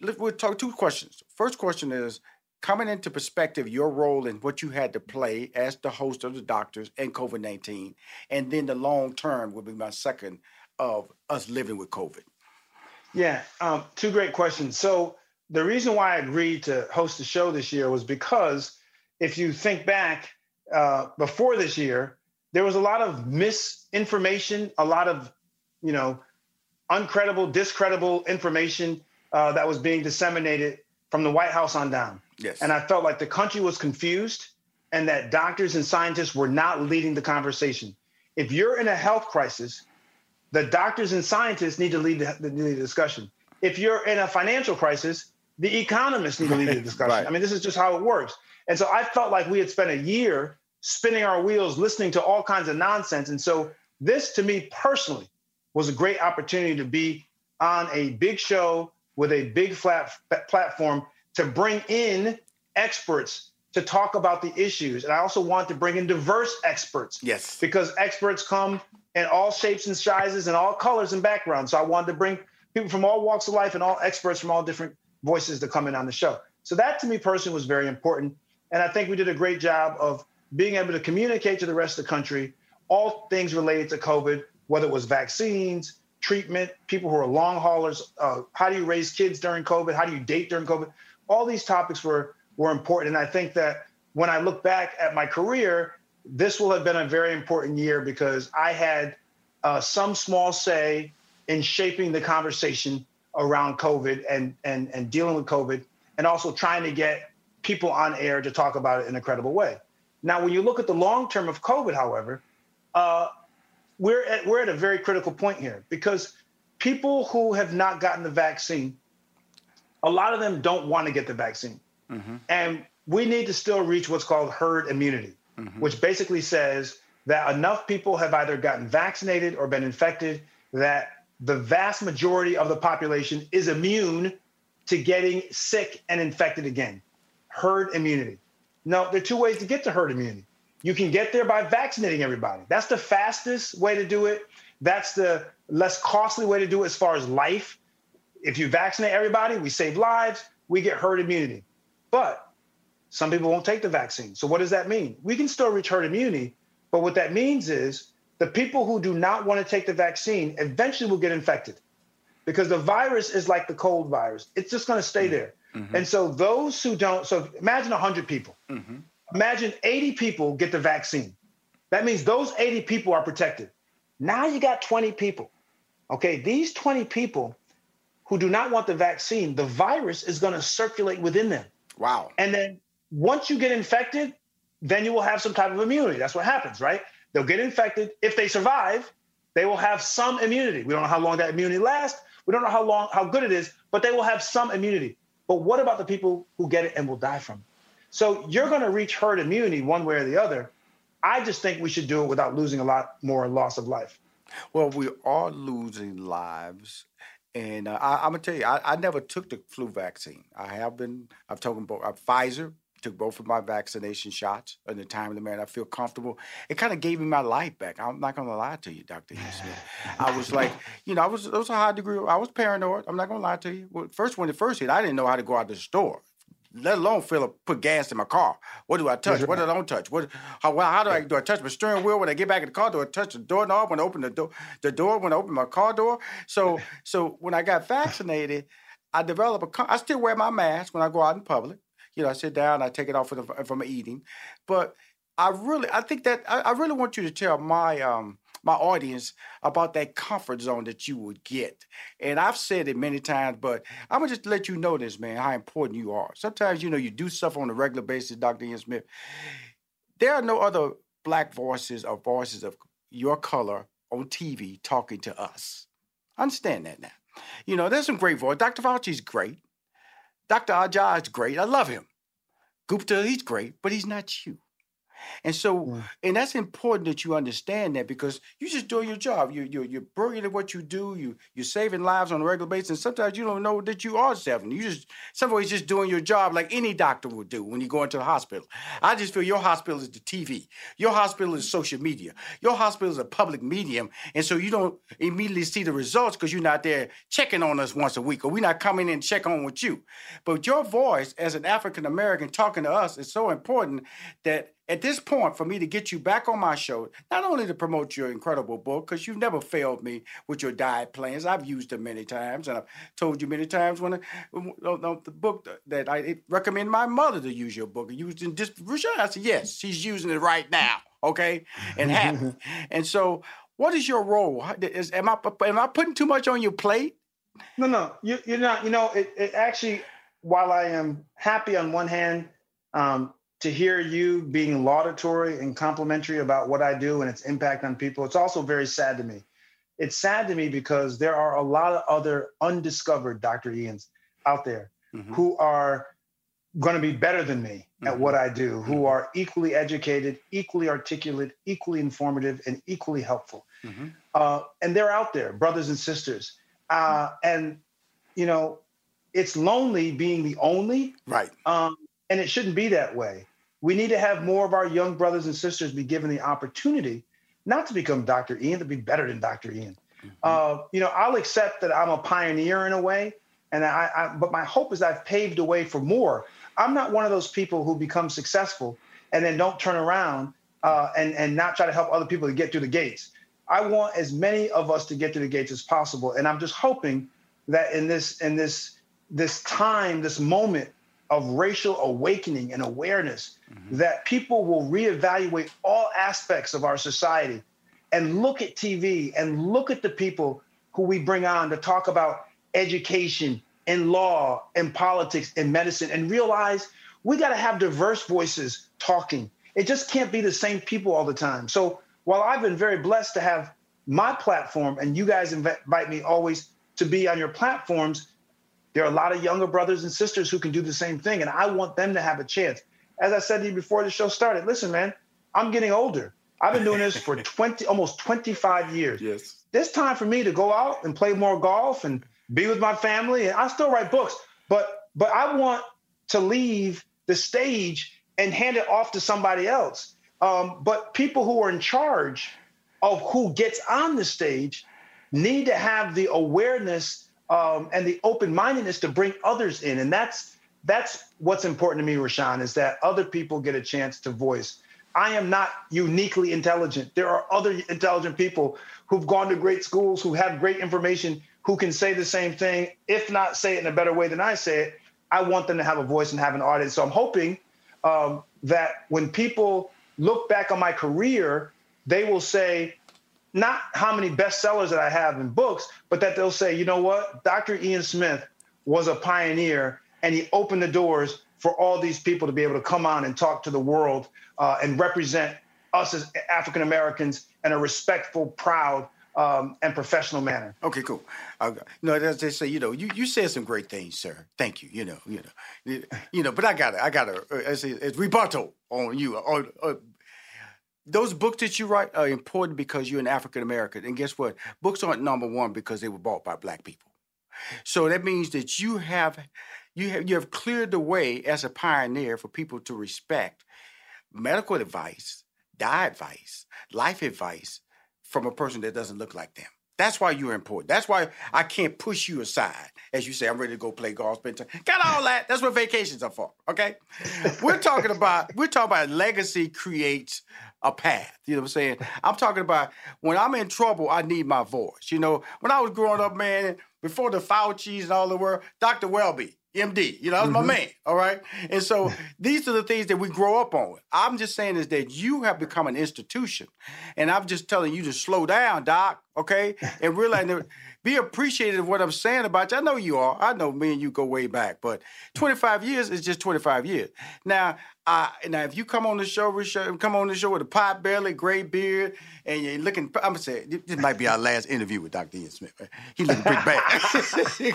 Let, We'll talk two questions. First question is coming into perspective your role and what you had to play as the host of the doctors and COVID 19, and then the long term would be my second of us living with COVID. Yeah, um, two great questions. So, the reason why I agreed to host the show this year was because if you think back uh, before this year, there was a lot of misinformation, a lot of, you know, uncredible, discredible information uh, that was being disseminated from the White House on down. Yes. And I felt like the country was confused and that doctors and scientists were not leading the conversation. If you're in a health crisis, the doctors and scientists need to lead the, the, the discussion. If you're in a financial crisis, the economists need to lead the discussion. right. I mean, this is just how it works. And so I felt like we had spent a year spinning our wheels, listening to all kinds of nonsense. And so this, to me personally, was a great opportunity to be on a big show with a big flat platform to bring in experts to talk about the issues. And I also want to bring in diverse experts. Yes. Because experts come in all shapes and sizes and all colors and backgrounds. So I wanted to bring people from all walks of life and all experts from all different voices to come in on the show. So that to me personally was very important. And I think we did a great job of being able to communicate to the rest of the country all things related to COVID, whether it was vaccines, treatment, people who are long haulers, uh, how do you raise kids during COVID, how do you date during COVID? All these topics were were important. And I think that when I look back at my career, this will have been a very important year because I had uh, some small say in shaping the conversation around COVID and, and, and dealing with COVID, and also trying to get people on air to talk about it in a credible way. Now, when you look at the long term of COVID, however, uh, we're at, we're at a very critical point here because people who have not gotten the vaccine, a lot of them don't want to get the vaccine. Mm-hmm. And we need to still reach what's called herd immunity, mm-hmm. which basically says that enough people have either gotten vaccinated or been infected that the vast majority of the population is immune to getting sick and infected again. Herd immunity. Now, there are two ways to get to herd immunity. You can get there by vaccinating everybody. That's the fastest way to do it. That's the less costly way to do it as far as life. If you vaccinate everybody, we save lives, we get herd immunity. But some people won't take the vaccine. So what does that mean? We can still reach herd immunity, but what that means is the people who do not want to take the vaccine eventually will get infected because the virus is like the cold virus. It's just going to stay mm-hmm. there. Mm-hmm. And so those who don't, so imagine 100 people. Mm-hmm. Imagine 80 people get the vaccine. That means those 80 people are protected. Now you got 20 people. Okay, these 20 people who do not want the vaccine, the virus is going to circulate within them. Wow. And then once you get infected, then you will have some type of immunity. That's what happens, right? They'll get infected. If they survive, they will have some immunity. We don't know how long that immunity lasts. We don't know how long, how good it is, but they will have some immunity. But what about the people who get it and will die from it? So you're going to reach herd immunity one way or the other. I just think we should do it without losing a lot more loss of life. Well, we are losing lives and uh, I, am gonna tell you, I, I, never took the flu vaccine. I have been. I've taken both. Uh, Pfizer took both of my vaccination shots in the time of the man. I feel comfortable. It kind of gave me my life back. I'm not gonna lie to you, Doctor Smith. I was like, [LAUGHS] you know, I was. It was a high degree. I was paranoid. I'm not gonna lie to you. Well, first when it first hit, I didn't know how to go out to the store let alone fill up, put gas in my car. What do I touch? What do I don't touch? What how how do I do I touch my steering wheel when I get back in the car? Do I touch the doorknob when I open the door the door when I open my car door? So [LAUGHS] so when I got vaccinated, I developed a I still wear my mask when I go out in public. You know, I sit down, I take it off the, eating. But I really I think that I, I really want you to tell my um my audience about that comfort zone that you would get. And I've said it many times, but I'm gonna just let you know this, man, how important you are. Sometimes, you know, you do stuff on a regular basis, Dr. Ian Smith. There are no other black voices or voices of your color on TV talking to us. Understand that now. You know, there's some great voice. Dr. Fauci's great. Dr. Ajay is great. I love him. Gupta, he's great, but he's not you. And so, mm. and that's important that you understand that because you're just doing your job. You, you're, you're brilliant at what you do. You, you're saving lives on a regular basis. And sometimes you don't know that you are saving. You just, somebody's just doing your job like any doctor would do when you go into the hospital. I just feel your hospital is the TV. Your hospital is social media. Your hospital is a public medium. And so you don't immediately see the results because you're not there checking on us once a week or we're not coming in and check on with you. But your voice as an African American talking to us is so important that at this point for me to get you back on my show, not only to promote your incredible book, because you've never failed me with your diet plans. I've used them many times, and I've told you many times when, the book that I recommend my mother to use your book. Used in just I said yes, she's using it right now. Okay, and happy. [LAUGHS] and so, what is your role? Is, am I am I putting too much on your plate? No, no, you, you're not. You know, it, it actually. While I am happy on one hand, um, to hear you being laudatory and complimentary about what I do and its impact on people, it's also very sad to me. It's sad to me because there are a lot of other undiscovered Dr. Ians out there mm-hmm. who are going to be better than me mm-hmm. at what I do, who mm-hmm. are equally educated, equally articulate, equally informative, and equally helpful. Mm-hmm. Uh, and they're out there, brothers and sisters. Uh, and, you know, it's lonely being the only. Right. Um, and it shouldn't be that way. We need to have more of our young brothers and sisters be given the opportunity not to become Dr. Ian, to be better than Dr. Ian. Mm-hmm. Uh, you know, I'll accept that I'm a pioneer in a way, and I, I, but my hope is I've paved the way for more. I'm not one of those people who become successful and then don't turn around uh, and and not try to help other people to get through the gates. I want as many of us to get through the gates as possible, and I'm just hoping that in this in this this time, this moment of racial awakening and awareness, mm-hmm. that people will reevaluate all aspects of our society and look at TV and look at the people who we bring on to talk about education and law and politics and medicine and realize we got to have diverse voices talking. It just can't be the same people all the time. So while I've been very blessed to have my platform and you guys invite me always to be on your platforms, there are a lot of younger brothers and sisters who can do the same thing. And I want them to have a chance. As I said to you before the show started, listen, man, I'm getting older. I've been doing this for [LAUGHS] 20, almost 25 years. Yes. It's time for me to go out and play more golf and be with my family. And I still write books, but but I want to leave the stage and hand it off to somebody else. Um, but people who are in charge of who gets on the stage need to have the awareness um, and the open mindedness to bring others in, and that's that's what's important to me, Rushion, is that other people get a chance to voice. I am not uniquely intelligent. There are other intelligent people who've gone to great schools, who have great information, who can say the same thing, if not say it in a better way than I say it. I want them to have a voice and have an audience. So I'm hoping um, that when people look back on my career, they will say, not how many bestsellers that I have in books, but that they'll say, you know what, Dr. Ian Smith was a pioneer and he opened the doors for all these people to be able to come on and talk to the world uh, and represent us as African Americans in a respectful, proud, um, and professional manner. Okay, cool. Uh, no, as they say, you know, you, you said some great things, sir. Thank you. You know, you know, you know. But I got it. I got to uh, as, as rebuttal on you. On, uh, those books that you write are important because you're an African American. And guess what? Books aren't number one because they were bought by black people. So that means that you have you have you have cleared the way as a pioneer for people to respect medical advice, diet advice, life advice from a person that doesn't look like them. That's why you're important. That's why I can't push you aside. As you say, I'm ready to go play golf, spend time. Got all [LAUGHS] that. That's what vacations are for. Okay. we're talking about we're talking about legacy creates a path. You know what I'm saying? I'm talking about when I'm in trouble, I need my voice. You know, when I was growing up, man, before the Fauci's and all the world, Dr. Welby, MD. You know, that's mm-hmm. my man. All right. And so [LAUGHS] these are the things that we grow up on. I'm just saying is that you have become an institution. And I'm just telling you to slow down, Doc. Okay. And realize that be appreciative of what I'm saying about you. I know you are. I know me and you go way back, but 25 years is just 25 years. Now, uh, now if you come on the show, come on the show with a pot belly, gray beard, and you're looking, I'm gonna say this might be our last interview with Dr. Ian Smith. Right? He looking pretty bad. [LAUGHS]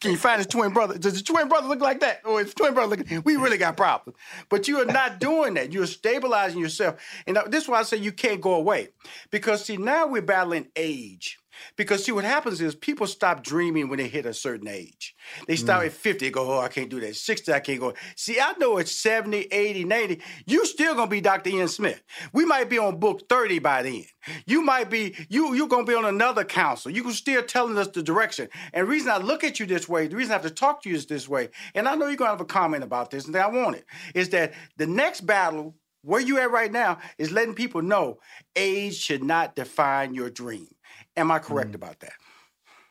Can you find his twin brother? Does his twin brother look like that? Or his twin brother looking? We really got problems. But you are not doing that. You're stabilizing yourself, and this is why I say you can't go away because see now we're battling age. Because see, what happens is people stop dreaming when they hit a certain age. They start mm. at 50, go, oh, I can't do that. 60, I can't go. See, I know it's 70, 80, 90. You still gonna be Dr. Ian Smith. We might be on book 30 by then. You might be, you you're gonna be on another council. You can still telling us the direction. And the reason I look at you this way, the reason I have to talk to you is this way, and I know you're gonna have a comment about this, and I want it, is that the next battle where you at right now is letting people know age should not define your dream. Am I correct mm. about that?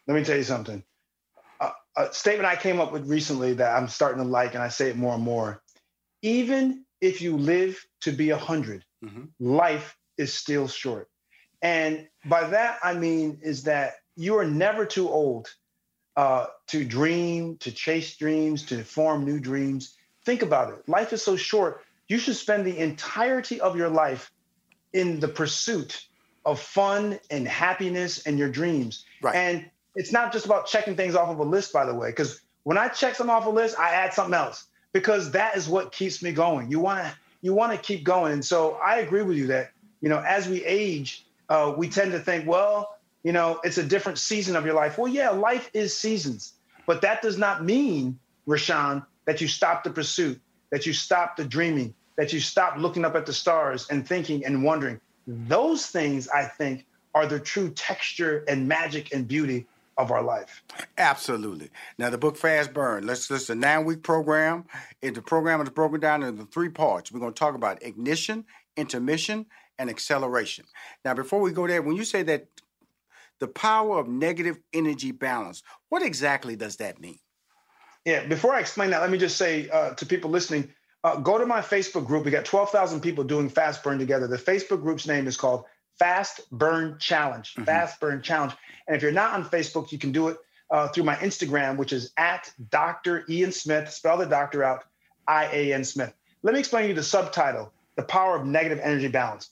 Let me tell you something. Uh, a statement I came up with recently that I'm starting to like, and I say it more and more. Even if you live to be 100, mm-hmm. life is still short. And by that, I mean is that you are never too old uh, to dream, to chase dreams, to form new dreams. Think about it. Life is so short. You should spend the entirety of your life in the pursuit of fun and happiness and your dreams. Right. And it's not just about checking things off of a list, by the way, because when I check something off a list, I add something else because that is what keeps me going. You want to you want to keep going. And so I agree with you that you know as we age, uh, we tend to think, well, you know, it's a different season of your life. Well, yeah, life is seasons, but that does not mean, Rushion, that you stop the pursuit. that you stop the dreaming, that you stop looking up at the stars and thinking and wondering. Those things, I think, are the true texture and magic and beauty of our life. Absolutely. Now the book Fast Burn. Let's this is a nine week program. And the program is broken down into three parts. We're going to talk about ignition, intermission, and acceleration. Now, before we go there, when you say that the power of negative energy balance, what exactly does that mean? Yeah, before I explain that, let me just say uh, to people listening, uh, go to my Facebook group. We got 12,000 people doing Fast Burn together. The Facebook group's name is called Fast Burn Challenge. Mm-hmm. Fast Burn Challenge. And if you're not on Facebook, you can do it uh, through my Instagram, which is at Dr. Ian Smith. Spell the doctor out, I A N Smith. Let me explain to you the subtitle The Power of Negative Energy Balance.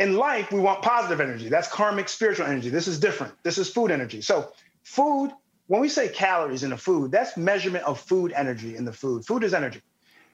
In life, we want positive energy. That's karmic spiritual energy. This is different. This is food energy. So, food, when we say calories in a food, that's measurement of food energy in the food. Food is energy.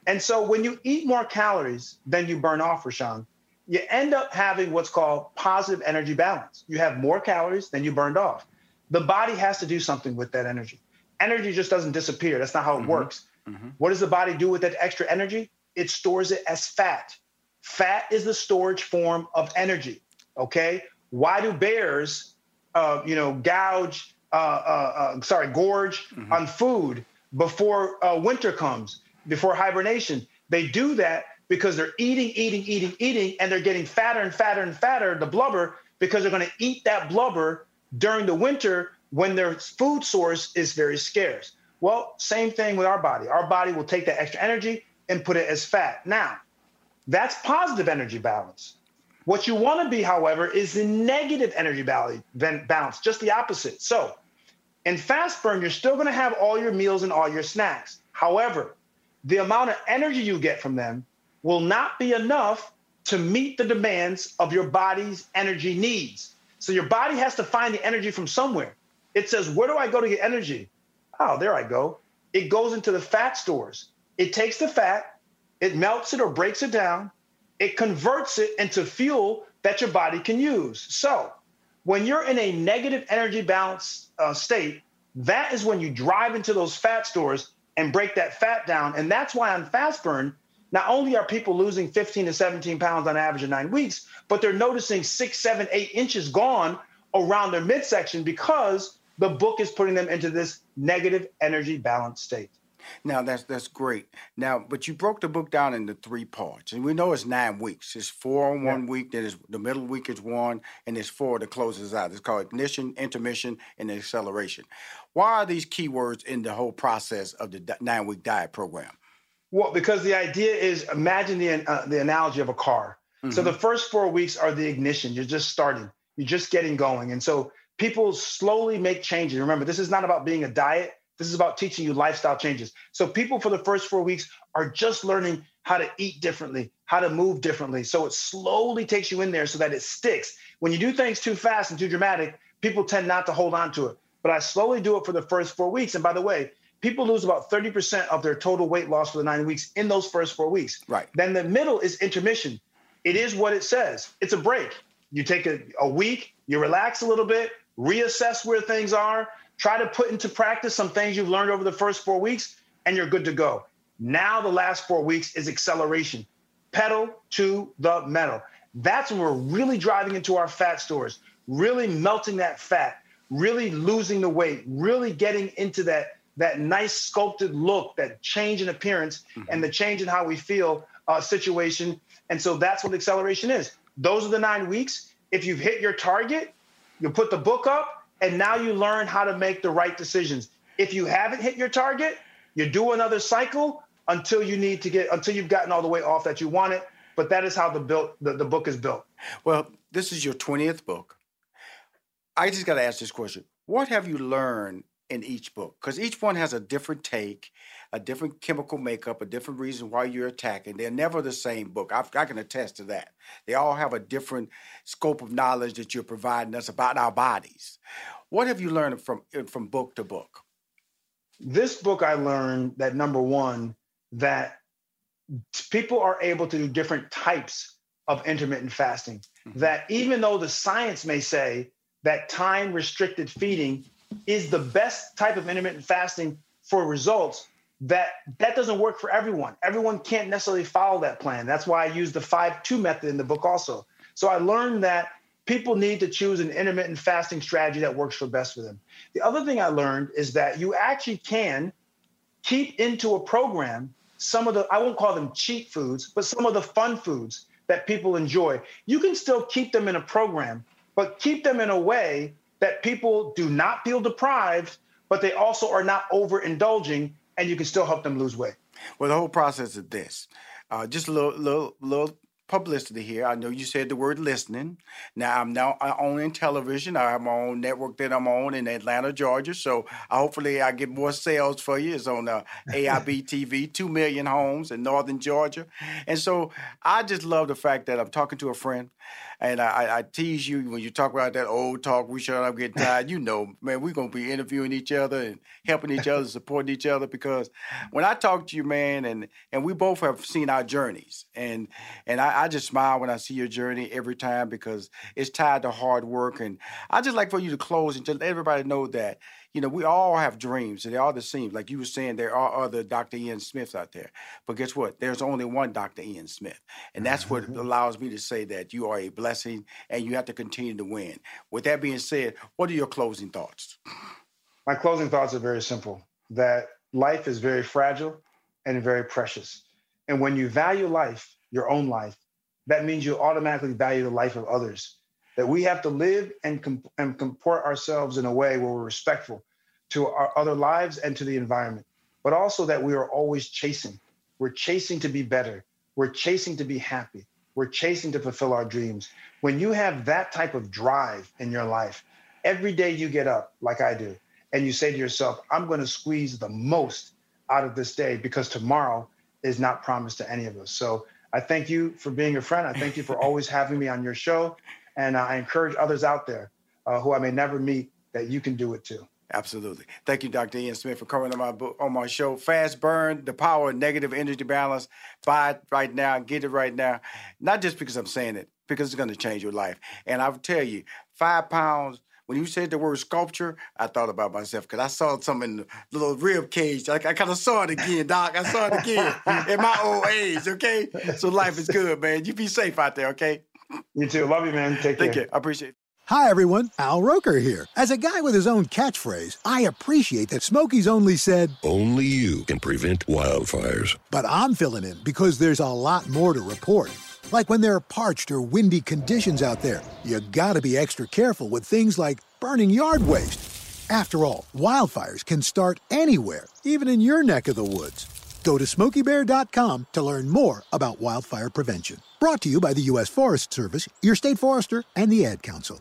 And so, when you eat more calories than you burn off, Rushion, you end up having what's called positive energy balance. You have more calories than you burned off. The body has to do something with that energy. Energy just doesn't disappear. That's not how it mm-hmm. works. Mm-hmm. What does the body do with that extra energy? It stores it as fat. Fat is the storage form of energy. Okay. Why do bears, uh, you know, gouge, uh, uh, uh sorry, gorge mm-hmm. on food before uh, winter comes, before hibernation? They do that because they're eating, eating, eating, eating, and they're getting fatter and fatter and fatter, the blubber, because they're going to eat that blubber during the winter when their food source is very scarce. Well, same thing with our body. Our body will take that extra energy and put it as fat. Now, that's positive energy balance. What you want to be, however, is the negative energy balance, just the opposite. So, in fast burn, you're still going to have all your meals and all your snacks. However, the amount of energy you get from them will not be enough to meet the demands of your body's energy needs. So your body has to find the energy from somewhere. It says, Where do I go to get energy? Oh, there I go. It goes into the fat stores. It takes the fat, it melts it or breaks it down, it converts it into fuel that your body can use. So when you're in a negative energy balance uh, state, that is when you drive into those fat stores and break that fat down. And that's why on fast burn, not only are people losing 15 to 17 pounds on average in nine weeks, but they're noticing six, seven, eight inches gone around their midsection because the book is putting them into this negative energy balance state. Now that's that's great. Now, but you broke the book down into three parts, and we know it's nine weeks. It's four on one yeah. week, then it's, the middle week is one, and it's four that closes out. It's called ignition, intermission, and acceleration. Why are these keywords in the whole process of the nine week diet program? Well, because the idea is imagine the uh, the analogy of a car. Mm-hmm. So the first four weeks are the ignition. You're just starting. You're just getting going, and so people slowly make changes. Remember, this is not about being a diet. This is about teaching you lifestyle changes. So people for the first four weeks are just learning how to eat differently, how to move differently. So it slowly takes you in there so that it sticks. When you do things too fast and too dramatic, people tend not to hold on to it. But I slowly do it for the first four weeks. And by the way, people lose about 30% of their total weight loss for the nine weeks in those first four weeks. Right. Then the middle is intermission. It is what it says. It's a break. You take a, a week, you relax a little bit, reassess where things are, try to put into practice some things you've learned over the first four weeks, and you're good to go. Now, the last four weeks is acceleration, pedal to the metal. That's when we're really driving into our fat stores, really melting that fat, really losing the weight, really getting into that that nice sculpted look, that change in appearance, mm-hmm. and the change in how we feel uh, situation. And so that's what acceleration is. Those are the nine weeks. If you've hit your target, you put the book up, and now you learn how to make the right decisions. If you haven't hit your target, you do another cycle until you need to get until you've gotten all the way off that you want it. But that is how the built the, the book is built. Well, this is your 20th book. I just got to ask this question. What have you learned in each book because each one has a different take, a different chemical makeup, a different reason why you're attacking. They're never the same book. I've, i can attest to that. They all have a different scope of knowledge that you're providing us about our bodies. What have you learned from from book to book? This book, I learned that number one, that people are able to do different types of intermittent fasting. Mm-hmm. That even though the science may say that time restricted feeding is the best type of intermittent fasting for results, that that doesn't work for everyone. Everyone can't necessarily follow that plan. That's why I use the 5-2 method in the book also. So I learned that people need to choose an intermittent fasting strategy that works for best for them. The other thing I learned is that you actually can keep into a program some of the I won't call them cheat foods, but some of the fun foods that people enjoy. You can still keep them in a program, but keep them in a way that people do not feel deprived, but they also are not overindulging and you can still help them lose weight. Well, the whole process is this. Uh, just a little, little, little publicity here. I know you said the word listening. Now I'm now on in television. I have my own network that I'm on in Atlanta, Georgia. So uh, hopefully I get more sales for you. It's on uh, AIB TV, [LAUGHS] two million homes in northern Georgia. And so I just love the fact that I'm talking to a friend and I, I, tease you when you talk about that old talk. We shut up, get tired. You know, man, we're gonna be interviewing each other and helping each other, supporting each other. Because when I talk to you, man, and and we both have seen our journeys, and and I, I just smile when I see your journey every time because it's tied to hard work. And I just like for you to close and just let everybody know that you know, we all have dreams, and they all the same. Like you were saying, there are other Dr. Ian Smiths out there. But guess what? There's only one Dr. Ian Smith. And that's what mm-hmm. allows me to say that you are a blessing and you have to continue to win. With that being said, what are your closing thoughts? My closing thoughts are very simple that life is very fragile and very precious. And when you value life, your own life, that means you automatically value the life of others that we have to live and, and comport ourselves in a way where we're respectful to our other lives and to the environment, but also that we are always chasing. We're chasing to be better. We're chasing to be happy. We're chasing to fulfill our dreams. When you have that type of drive in your life, every day you get up, like I do, and you say to yourself, I'm going to squeeze the most out of this day because tomorrow is not promised to any of us. So I thank you for being a friend. I thank you for always having me on your show. And I encourage others out there uh, who I may never meet that you can do it too. Absolutely. Thank you, Dr. Ian Smith, for coming on my book, on my show. Fast Burn: The Power of Negative Energy Balance. Buy it right now. Get it right now. Not just because I'm saying it, because it's going to change your life. And I'll tell you, five pounds. When you said the word sculpture, I thought about myself because I saw something in the little rib cage. I, I kind of saw it again, Doc. I saw it again [LAUGHS] in my old age. Okay, so life is good, man. You be safe out there. Okay. You too. Love you, man. Take, Take care. care. I appreciate it. Hi, everyone. Al Roker here. As a guy with his own catchphrase, I appreciate that Smokey's only said, Only you can prevent wildfires. But I'm filling in because there's a lot more to report. Like when there are parched or windy conditions out there, you gotta be extra careful with things like burning yard waste. After all, wildfires can start anywhere, even in your neck of the woods. Go to smokeybear.com to learn more about wildfire prevention. Brought to you by the U.S. Forest Service, your state forester, and the Ad Council.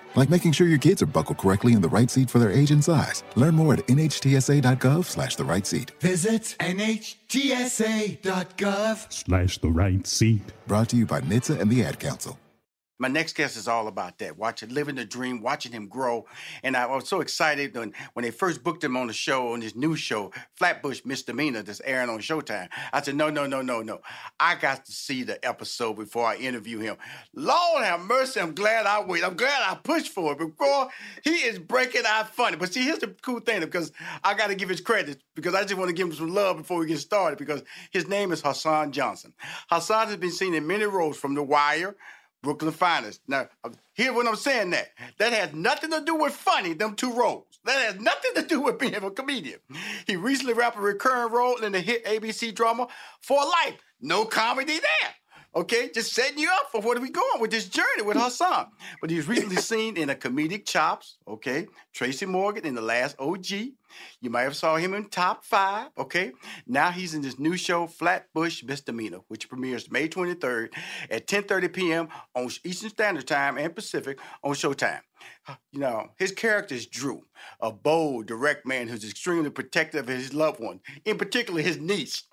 like making sure your kids are buckled correctly in the right seat for their age and size. Learn more at nhtsa.gov slash the right seat. Visit nhtsa.gov slash the right seat. Brought to you by NHTSA and the Ad Council. My next guest is all about that. Watching, living the dream, watching him grow. And I was so excited when, when they first booked him on the show, on his new show, Flatbush Misdemeanor, that's airing on Showtime. I said, no, no, no, no, no. I got to see the episode before I interview him. Lord have mercy, I'm glad I waited. I'm glad I pushed for it before he is breaking out funny. But see, here's the cool thing because I got to give his credit because I just want to give him some love before we get started because his name is Hassan Johnson. Hassan has been seen in many roles from The Wire, Brooklyn Finest. Now, hear what I'm saying that. That has nothing to do with funny, them two roles. That has nothing to do with being a comedian. He recently wrapped a recurring role in the hit ABC drama For Life. No comedy there. Okay, just setting you up for where are we going with this journey with Hassan. But he was recently [LAUGHS] seen in a comedic chops, okay? Tracy Morgan in the last OG. You might have saw him in top five, okay? Now he's in this new show, Flatbush Misdemeanor, which premieres May 23rd at 10:30 p.m. on Eastern Standard Time and Pacific on Showtime. You know, his character is Drew, a bold, direct man who's extremely protective of his loved one, in particular his niece.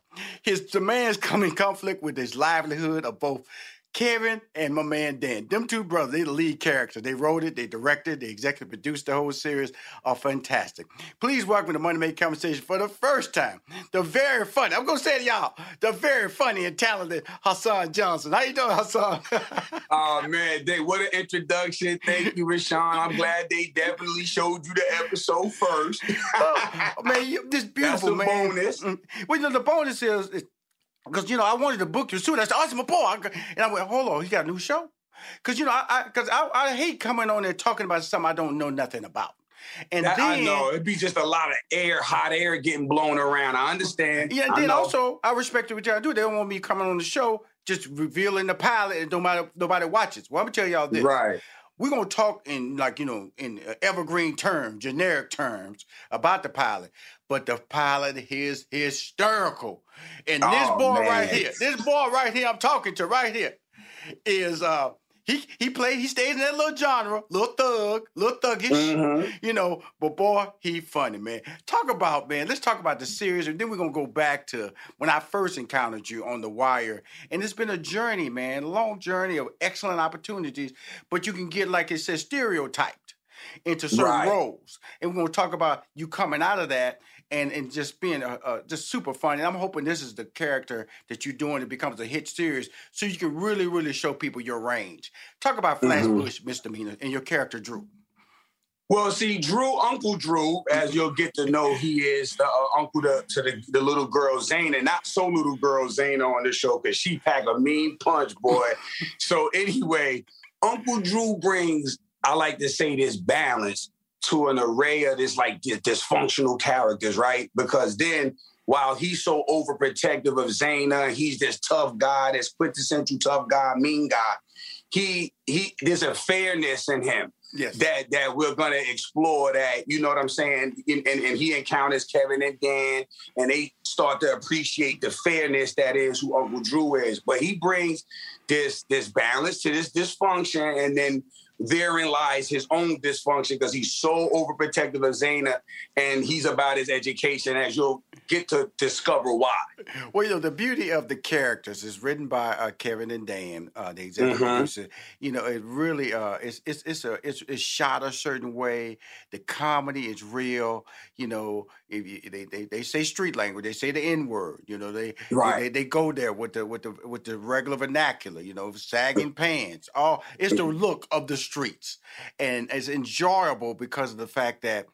His demands come in conflict with his livelihood of both Kevin and my man Dan. Them two brothers, they the lead characters. They wrote it, they directed, they executive produced the whole series. Are fantastic. Please welcome to Money Make Conversation for the first time. The very funny, I'm gonna say to y'all, the very funny and talented Hassan Johnson. How you doing, Hassan? [LAUGHS] oh man, they what an introduction. Thank you, Rushion. I'm glad they definitely showed you the episode first. oh, man, you, this [LAUGHS] beautiful That's a man. bonus. Mm. Well, you know, the bonus is, is because you know I wanted to book you soon. I said, "Awesome, boy," and I went, "Hold on, he got a new show." Because you know, I because I, I, I, hate coming on there talking about something I don't know nothing about. And That- then I know it'd be just a lot of air, hot air getting blown around. I understand. Yeah, and then know. also I respect what y'all do. They don't want me coming on the show just revealing the pilot and nobody nobody watches. Well, I'm gonna tell y'all this. Right. We're gonna talk in like you know in uh, evergreen terms, generic terms about the pilot, but the pilot is hysterical. And this Oh, boy man. right here, this boy right here, I'm talking to right here, is uh he he played he stays in that little genre, little thug, little thuggish, Mhm. you know. But boy, he funny man. Talk about man. Let's talk about the series, and then we're gonna go back to when I first encountered you on the wire. And it's been a journey, man, a long journey of excellent opportunities. But you can get like it says stereotyped into certain Right. roles, and we're gonna talk about you coming out of that. And, and just being uh, uh, just super funny. And i'm hoping this is the character that you're doing. It becomes a hit series, so you can really, really show people your range. Talk about Mhm. Bush Misdemeanor and your character Drew. Well, see, Drew, Uncle Drew, as you'll get to know, he is the uh, uncle to, to the, the little girl Zane, and not so little girl Zane on the show because she pack a mean punch, boy. [LAUGHS] so anyway, Uncle Drew brings, I like to say, this balance to an array of this like dysfunctional characters, right? Because then while he's so overprotective of Zayna, he's this tough guy, this quintessential tough guy, mean guy. He he, there's a fairness in him Yes. that that we're gonna explore that you know what i'm saying and, and, and he encounters kevin and dan and they start to appreciate the fairness that is who uncle drew is but he brings this this balance to this dysfunction and then therein lies his own dysfunction because he's so overprotective of Zayna and he's about his education as you'll get to discover why. Well, you know, the beauty of the characters is written by uh, Kevin and Dan, uh, the executive Mhm. producer. You know, it really uh, it's it's it's a it's, it's shot a certain way. The comedy is real. You know, if you, they, they they say street language, they say the N word. You know, they Right. they, they go there with the with the with the regular vernacular. You know, mm. sagging pants. All it's the mm-hmm. look of the streets, and it's enjoyable because of the fact that.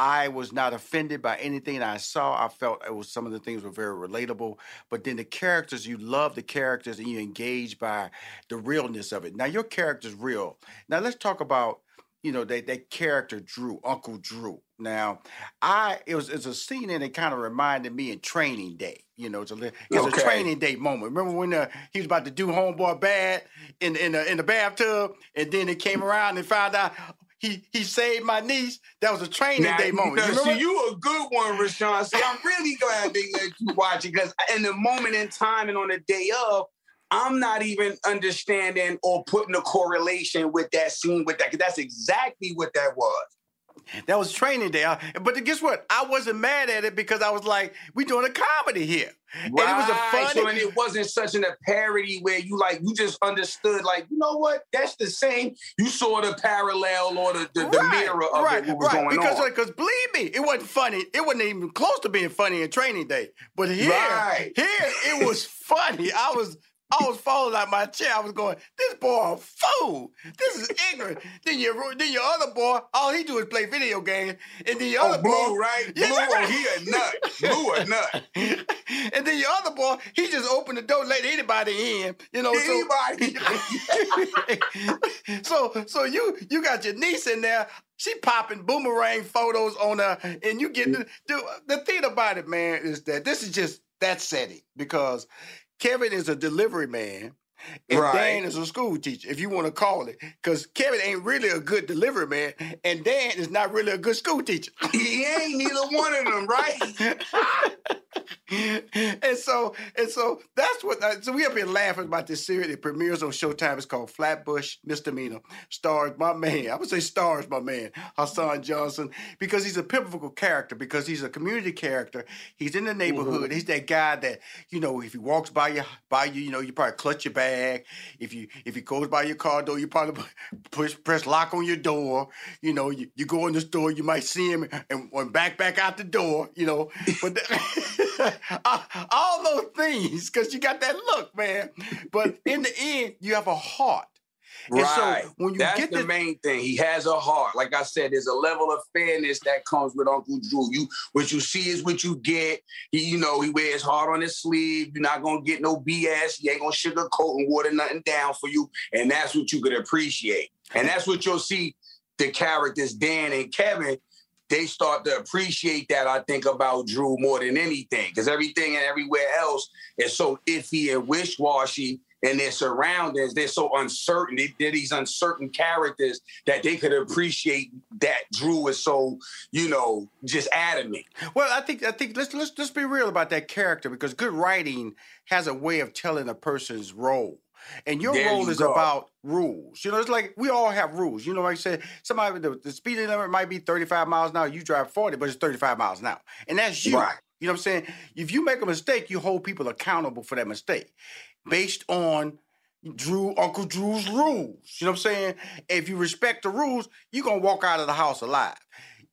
I was not offended by anything I saw. I felt it was some of the things were very relatable. But then the characters, you love the characters and you engage by the realness of it. Now your character's real. Now let's talk about, you know, that that character Drew, Uncle Drew. Now, I it was it's a scene and it kind of reminded me in Training Day. You know, it's a it's Okay. a Training Day moment. Remember when uh, he was about to do Homeboy bad in in the in the bathtub, and then it came around and found out he he saved my niece. That was a Training Now, Day moment. You see, you a good one, Rushion. See, I'm really glad they let you watch it because in the moment in time and on the day of, I'm not even understanding or putting a correlation with that scene with that. Cause that's exactly what that was. That was training day. I- But guess what? I wasn't mad at it because I was like, we doing a comedy here. Right. And it was a funny. So, and it wasn't such an, a parody where you like you just understood like you know what that's the same. You saw the parallel or the, the, right. the mirror of right. it, what was right. going because, on. Because believe me, it wasn't funny. It wasn't even close to being funny in Training Day. But here, here it was funny. I was I was falling out my chair. I was going, this boy a fool. This is ignorant. then your then your other boy, all he do is play video games. And then your oh, other blue, boy, right? Blue, yeah, oh, he a nut. Blue a nut. [LAUGHS] and then your other boy, he just opened the door, let anybody in. You know, anybody. [LAUGHS] So, so so you you got your niece in there. She popping boomerang photos on her, and you get the, the the thing about it, man, is that this is just that setting because Kevin is a delivery man. And right. Dan is a school teacher, if you want to call it. Because Kevin ain't really a good delivery man, and Dan is not really a good school teacher. He ain't neither one of them, right? [LAUGHS] [LAUGHS] and so and so that's what uh, so we have been laughing about this series. It premieres on Showtime. It's called Flatbush Misdemeanor. Stars my man. I would say stars my man Hassan Johnson because he's a pivotal character because he's a community character. He's in the neighborhood. Mm-hmm. He's that guy that you know if he walks by you by you you know you probably clutch your bag. If you if he goes by your car door, you probably [LAUGHS] push press lock on your door. You know you, you go in the store, you might see him and, and back back out the door. You know, but. The, [LAUGHS] [LAUGHS] all those things because you got that look, man. But [LAUGHS] in the end, you have a heart. Right. So when you That's get the, the main thing. He has a heart. Like I said, there's a level of fairness that comes with Uncle Drew. You what you see is what you get. He, you know, he wears heart on his sleeve. You're not gonna get no BS. He ain't gonna sugarcoat and water nothing down for you. And that's what you could appreciate. And that's what you'll see the characters Dan and Kevin they start to appreciate that, I think, about Drew more than anything. Because everything and everywhere else is so iffy and wish-washy and their surroundings, they're so uncertain. They, are these uncertain characters that they could appreciate that Drew is so, you know, just adamant. Well, I think I think let's let's let's be real about that character because good writing has a way of telling a person's role. And your there role you is go. about rules. You know, it's like we all have rules. You know, like I said, somebody the, the speed limit might be 35 miles an hour. You drive 40, but it's 35 miles an hour. And that's you. Right. You know what I'm saying? If you make a mistake, you hold people accountable for that mistake based on Drew, Uncle Drew's rules. You know what I'm saying? If you respect the rules, you're gonna walk out of the house alive.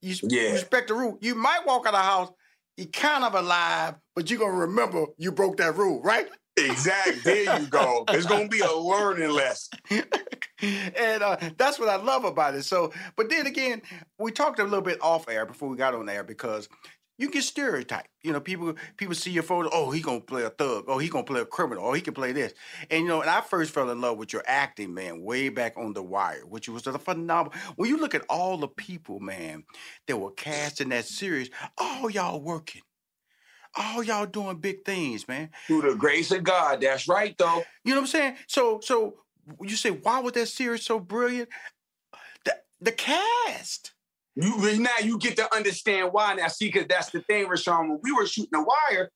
You yeah. respect the rule. You might walk out of the house, you kind of alive, but you're gonna remember you broke that rule, right? Exactly. There you go. It's gonna be a learning lesson. and uh, that's what I love about it. So, but then again, we talked a little bit off air before we got on air because you get stereotyped. You know, people people see your photo. Oh, he gonna play a thug. Oh, he gonna play a criminal. Oh, he can play this. And you know, and I first fell in love with your acting, man, way back on The Wire, which was a phenomenal. When you look at all the people, man, that were cast in that series, all y'all working all y'all doing big things, man. Through the grace of God. That's right, though. You know what I'm saying? So, so you say, why was that series so brilliant? The, the cast. You now you get to understand why now. See, because that's the thing, Rushion. When we were shooting the wire,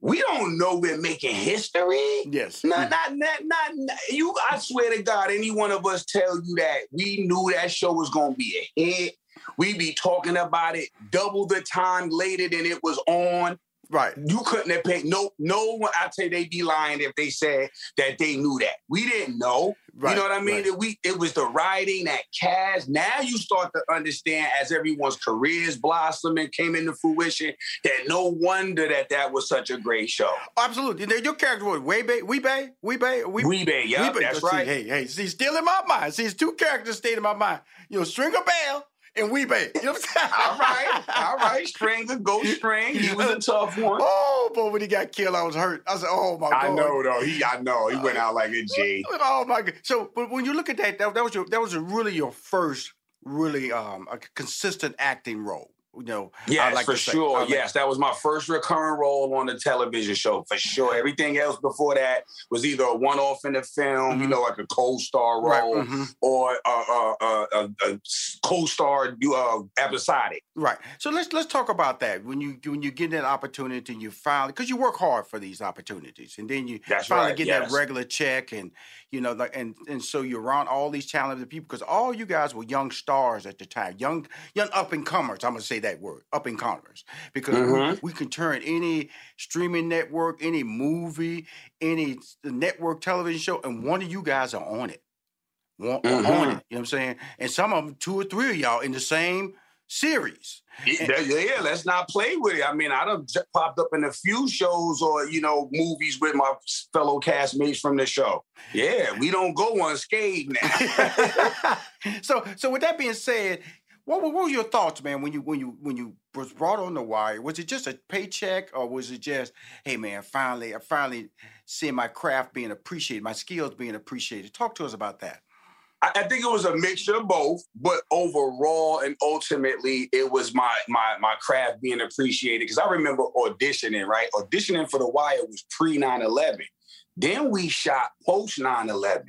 we don't know we're making history. Yes. Not, mm. not, not, not, not, you. I swear to God, any one of us tell you that we knew that show was gonna be a hit. We be talking about it double the time later than it was on. Right. You couldn't have paid no no one. I'd say they'd be lying if they said that they knew that. We didn't know. Right, you know what I mean? Right. It, we it was the writing that cast. Now you start to understand as everyone's careers blossom and came into fruition that no wonder that that was such a great show. Oh, absolutely. Your character was Wee-Bey, Wee-Bey, Wee-Bey, Wee-Bey. Yeah, that's right. See, hey, hey, see, still in my mind. See, two characters stayed in my mind. You know, Stringer Bell and Wee-Bey. You know what I'm saying? [LAUGHS] all right, all right. String, go string. He was a [LAUGHS] tough one. Oh, but when he got killed, I was hurt. I said, "Oh my god!" I know though. He, I know. He went out like a G. [LAUGHS] Oh my god. So, but when you look at that, that, that was your, that was really your first, really um, a consistent acting role you know. Yes, like for sure. Like yes, that was my first recurring role on the television show for sure. Everything else before that was either a one-off in the film, mm-hmm. you know, like a co-star role, right. mm-hmm. or a, a, a, a co-star uh, episodic. Right. So let's let's talk about that. When you when you get that opportunity, you finally because you work hard for these opportunities, and then you That's finally right. get yes. that regular check, and You know, like and and so you're around all these talented people because all you guys were young stars at the time, young young up and comers. I'm gonna say that word, up and comers, because Mhm. we, we can turn any streaming network, any movie, any network television show, and one of you guys are on it. One, are on it. You know what I'm saying? And some of them, two or three of y'all in the same series. Yeah, yeah, let's not play with it. I mean, I done j- popped up in a few shows or, you know, movies with my fellow castmates from the show. Yeah, we don't go unscathed now. [LAUGHS] so so with that being said, what, were- what were your thoughts, man, when you when you when you was brought on the wire? Was it just a paycheck or was it just, hey man, finally I finally seeing my craft being appreciated, my skills being appreciated? Talk to us about that. I, I think it was a mixture of both, but overall and ultimately, it was my my my craft being appreciated. Because I remember auditioning, right? Auditioning for The Wire was pre 9-11. Then we shot post 9-11.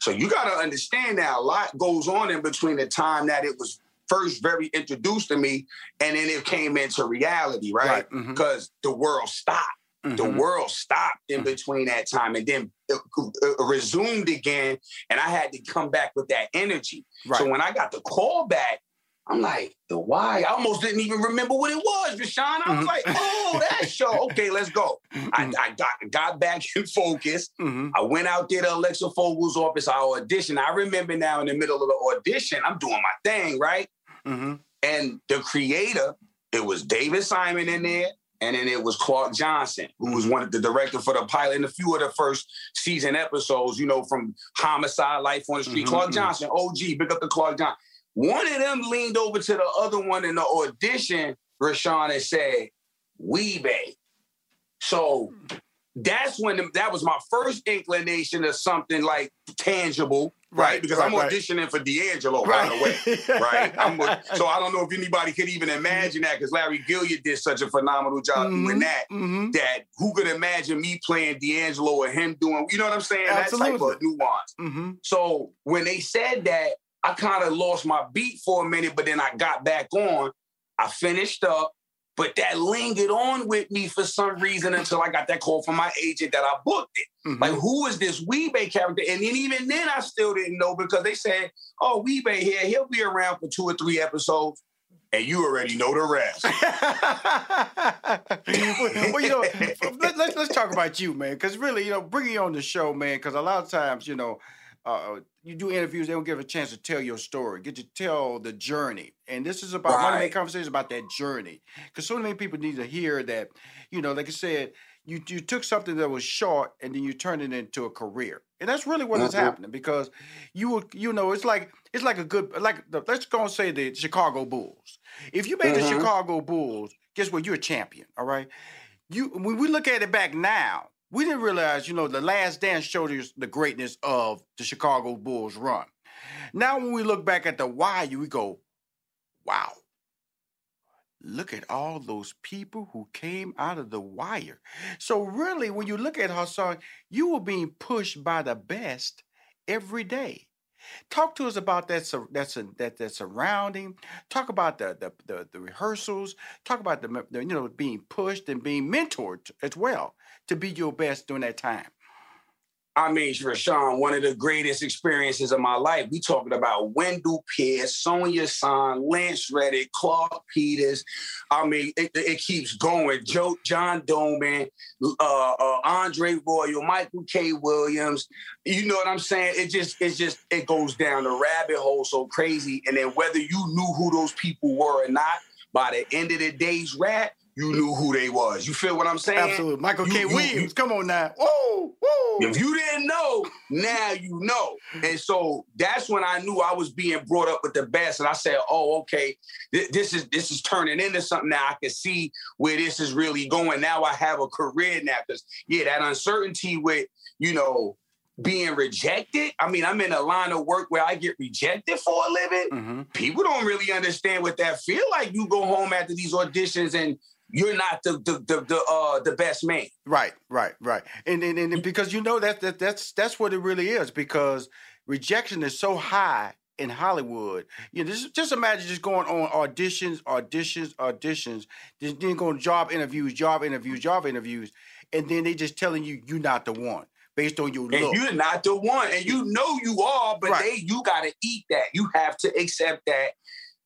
So you got to understand now, a lot goes on in between the time that it was first very introduced to me and then it came into reality, right? Right, mhm. Because the world stopped. The Mhm. world stopped in between that time and then it, resumed again. And I had to come back with that energy. So when I got the call back, I'm like, the why? I almost didn't even remember what it was, Rushion. I was like, oh, that show. [LAUGHS] Okay, let's go. I, I got got back in [LAUGHS] focus. I went out there to Alexa Fogel's office. I auditioned. I remember now in the middle of the audition, I'm doing my thing, right? Mm-hmm. And the creator, it was David Simon in there, and then it was Clark Johnson, who was one of the director for the pilot and a few of the first season episodes, you know, from Homicide, Life on the Street. Mhm, Clark mhm. Johnson, OG, big up to Clark Johnson. One of them leaned over to the other one in the audition, Rushion, and said, Wee-Bey. So that's when the- that was my first inclination of something like tangible, right? Right, because right, I'm right. auditioning for D'Angelo, by the way, right? I'm a- [LAUGHS] so I don't know if anybody could even imagine that because Larry Gilliard did such a phenomenal job Mm-hmm, doing that. That who could imagine me playing D'Angelo or him doing, you know what I'm saying? Absolutely. That type of nuance. Mm-hmm. So when they said that, I kind of lost my beat for a minute, but then I got back on. I finished up, but that lingered on with me for some reason until I got that call from my agent that I booked it. Mm-hmm. Like, who is this Wee-Bey character? And then even then, I still didn't know because they said, "Oh, Wee-Bey here, he'll be around for two or three episodes." And you already know the rest. [LAUGHS] well, you know, [LAUGHS] let, let's let's talk about you, man. Because really, you know, bringing you on the show, man. Because a lot of times, you know, uh, you do interviews, they don't give a chance to tell your story, get to tell the journey. And this is about Right. make conversations about that journey. Because so many people need to hear that, you know, like I said, you you took something that was short and then you turned it into a career. And that's really what is Mhm. happening because you were, you know, it's like it's like a good like the, let's go and say the Chicago Bulls. If you made the Mhm. Chicago Bulls, guess what? You're a champion. All right. You when we look at it back now, we didn't realize, you know, the last dance showed us the greatness of the Chicago Bulls run. Now when we look back at the why, we go, wow. Look at all those people who came out of the wire. So really, when you look at Hassan, you were being pushed by the best every day. Talk to us about that that's that that surrounding. Talk about the the, the, the rehearsals. Talk about the, the you know being pushed and being mentored as well to be your best during that time. I mean, Rushion, one of the greatest experiences of my life. We talking about Wendell Pierce, Sonja Sohn, Lance Reddick, Clarke Peters. I mean, it, it keeps going. Joe, John Doman, uh, uh, Andre Royo, Michael K. Williams. You know what I'm saying? It just, it's just, it goes down the rabbit hole so crazy. And then whether you knew who those people were or not, by the end of the day's rap, you knew who they was. You feel what I'm saying? Absolutely, Michael You- K. you- Williams. come on now. Whoa, whoa. if you didn't know, now you know. And so that's when I knew I was being brought up with the best. And I said, oh, okay, th- this is this is turning into something now. I can see where this is really going. Now I have a career now. Because yeah, that uncertainty with, you know, being rejected. I mean, I'm in a line of work where I get rejected for a living. Mm-hmm. People don't really understand what that feel like. You go home after these auditions and you're not the the the, the uh the best man. Right, right, right. And and, and because you know that, that that's that's what it really is because rejection is so high in Hollywood. You know, just, just imagine just going on auditions, auditions, auditions, just then going job interviews, job interviews, job interviews, and then they just telling you you're not the one. based on your And look. you're not the one, and you know you are, but Right. they you gotta eat that. You have to accept that,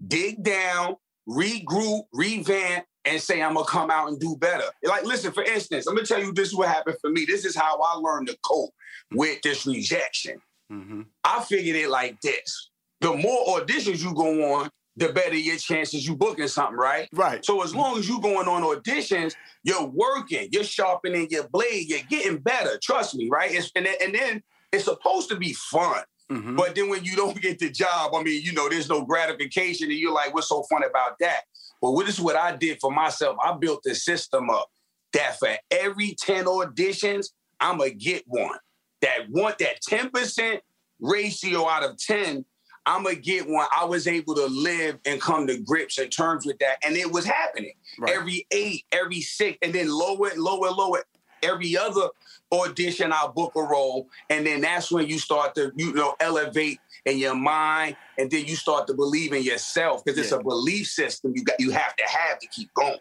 dig down, regroup, revamp, and say I'm gonna come out and do better. Like, listen, for instance, I'm gonna tell you this is what happened for me. This is how I learned to cope with this rejection. Mm-hmm. I figured it like this: the more auditions you go on, the better your chances you booking something, right? Right. So as long as you going on auditions, you're working, you're sharpening your blade, you're getting better. Trust me, right? It's, and then, and then it's supposed to be fun. Mm-hmm. But then when you don't [LAUGHS] get the job, I mean, you know, there's no gratification, and you're like, what's so fun about that? Well, this is what I did for myself. I built the system up that for every 10 auditions, I'm gonna get one. That one, that 10% ratio out of 10, I'm gonna get one. I was able to live and come to grips and terms with that. And it was happening. Right. Every eight, every six, and then lower, lower, lower. Every other audition, I'll book a role. And then that's when you start to, you know, elevate in your mind. And then you start to believe in yourself because it's Yeah. a belief system you got you have to have to keep going.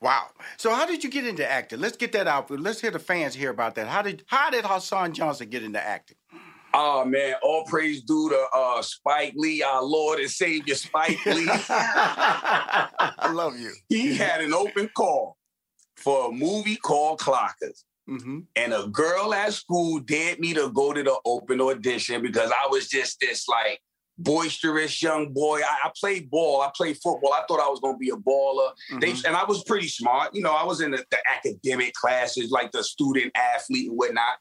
Wow. So how did you get into acting? Let's get that out. For let's hear the fans hear about that. How did how did Hassan Johnson get into acting? Oh man, all praise due to uh, Spike Lee, our Lord and Savior Spike [LAUGHS] Lee. I love you. he had an open call for a movie called Clockers. Mm-hmm. And a girl at school dared me to go to the open audition because I was just this like boisterous young boy. I, I played ball. I played football. I thought I was going to be a baller. They, Mm-hmm. and I was pretty smart. You know, I was in the, the academic classes, like the student athlete and whatnot.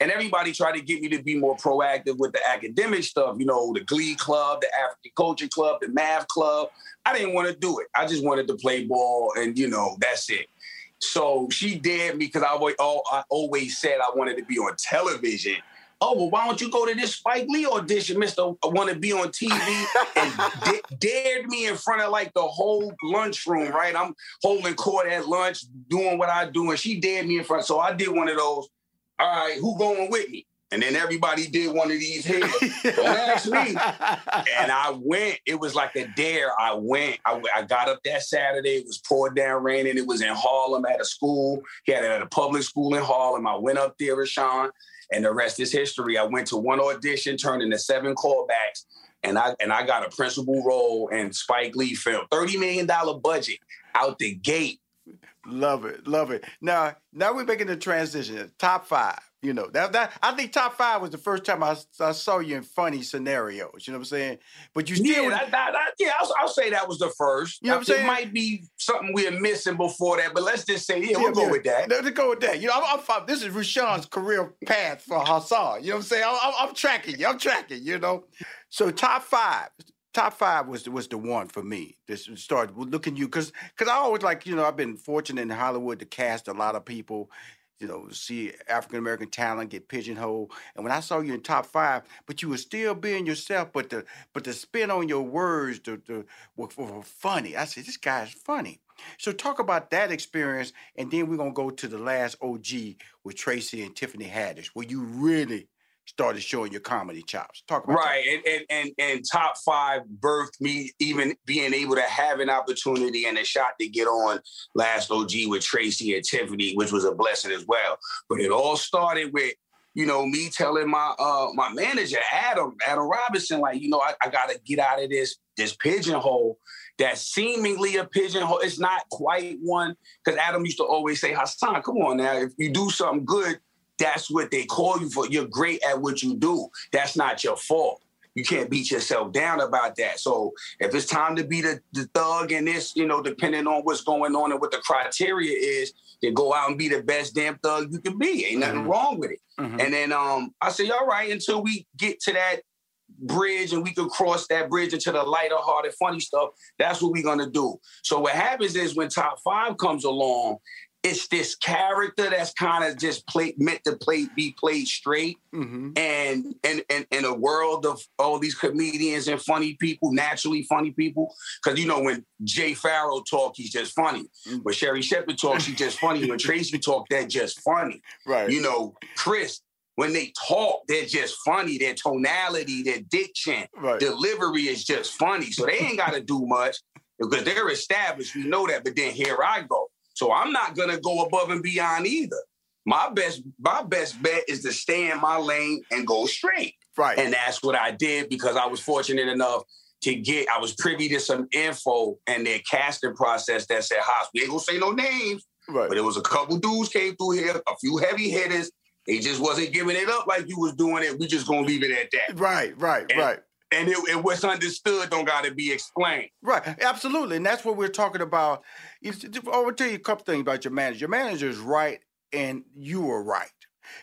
And everybody tried to get me to be more proactive with the academic stuff. You know, the Glee Club, the African Culture Club, the Math Club. I didn't want to do it. I just wanted to play ball, and you know, that's it. So she dared me because I always, I always said I wanted to be on television. Oh, well, why don't you go to this Spike Lee audition, Mister? I want to be on TV, and da- dared me in front of like the whole lunchroom. Right, I'm holding court at lunch, doing what I do, and she dared me in front. So I did one of those. All right, who going with me? And then everybody did one of these here. [LAUGHS] Don't ask me. [LAUGHS] And I went. It was like a dare. I went. I, I got up that Saturday. It was pouring down raining. It was in Harlem at a school. He had it at a public school in Harlem. I went up there, Rushion, and the rest is history. I went to one audition, turned into seven callbacks, and I and I got a principal role in Spike Lee film. Thirty million dollar budget out the gate. Love it, love it. Now, now we're making the transition. Top five. You know that that I think top five was the first time I, I saw you in funny scenarios. You know what I'm saying? But you still, Yeah, that, that, that- yeah, I'll, I'll say that was the first. You know what I'm saying? It might be something we're missing before that, but let's just say, yeah, we'll go with that. Let's go with that. You know, I'm, I'm, this is Rushion's career path for Hassan. You know what I'm saying? I'm, I'm, I'm tracking you. I'm tracking. You know, so top five. Top five was the, was the one for me. This started looking you because because I always like you know I've been fortunate in Hollywood to cast a lot of people, you know, see African American talent get pigeonholed. And when I saw you in top five, but you were still being yourself, but the but the spin on your words, the, the were, were funny. I said this guy's funny. So talk about that experience, and then we're gonna go to the last OG with Tracy and Tiffany Haddish, where you really started showing your comedy chops. Talk about Right, and, and and and top five birthed me even being able to have an opportunity and a shot to get on Last OG with Tracy and Tiffany, which was a blessing as well. But it all started with you know me telling my uh my manager Adam Adam Robinson like you know I, I got to get out of this this pigeonhole that's seemingly a pigeonhole. It's not quite one because Adam used to always say Hassan, come on now, if you do something good that's what they call you for. You're great at what you do. That's not your fault. You can't beat yourself down about that. So if it's time to be the, the thug in this, you know, depending on what's going on and what the criteria is, then go out and be the best damn thug you can be. Ain't nothing Mhm. wrong with it. Mhm. And then um, I say, all right, until we get to that bridge and we can cross that bridge into the lighter hearted funny stuff, that's what we're gonna do. So what happens is when top five comes along, it's this character that's kind of just play, meant to play be played straight. Mm-hmm. and and and in a world of all these comedians and funny people naturally funny people. Because you know when Jay Pharoah talk he's just funny. Mm. when Sherri Shepherd talks she's just funny. When tracy talk they're just funny. Right. you know chris when they talk they're just funny. Their tonality their diction Right. delivery is just funny. So they ain't got to do much because they're established. We know that. But then here i go so i'm not gonna go above and beyond either my best my best bet is to stay in my lane and go straight. Right. And that's what I did because I was fortunate enough to get, I was privy to some info and their casting process that said, Hoss, we ain't gonna say no names, right. but it was a couple dudes came through here, a few heavy hitters. They just wasn't giving it up like you was doing it. We just gonna leave it at that. Right, right, and, right. And, it, and what's understood don't gotta be explained. Right, absolutely. And that's what we're talking about. I will tell you a couple things about your manager. Your manager is right and you are right.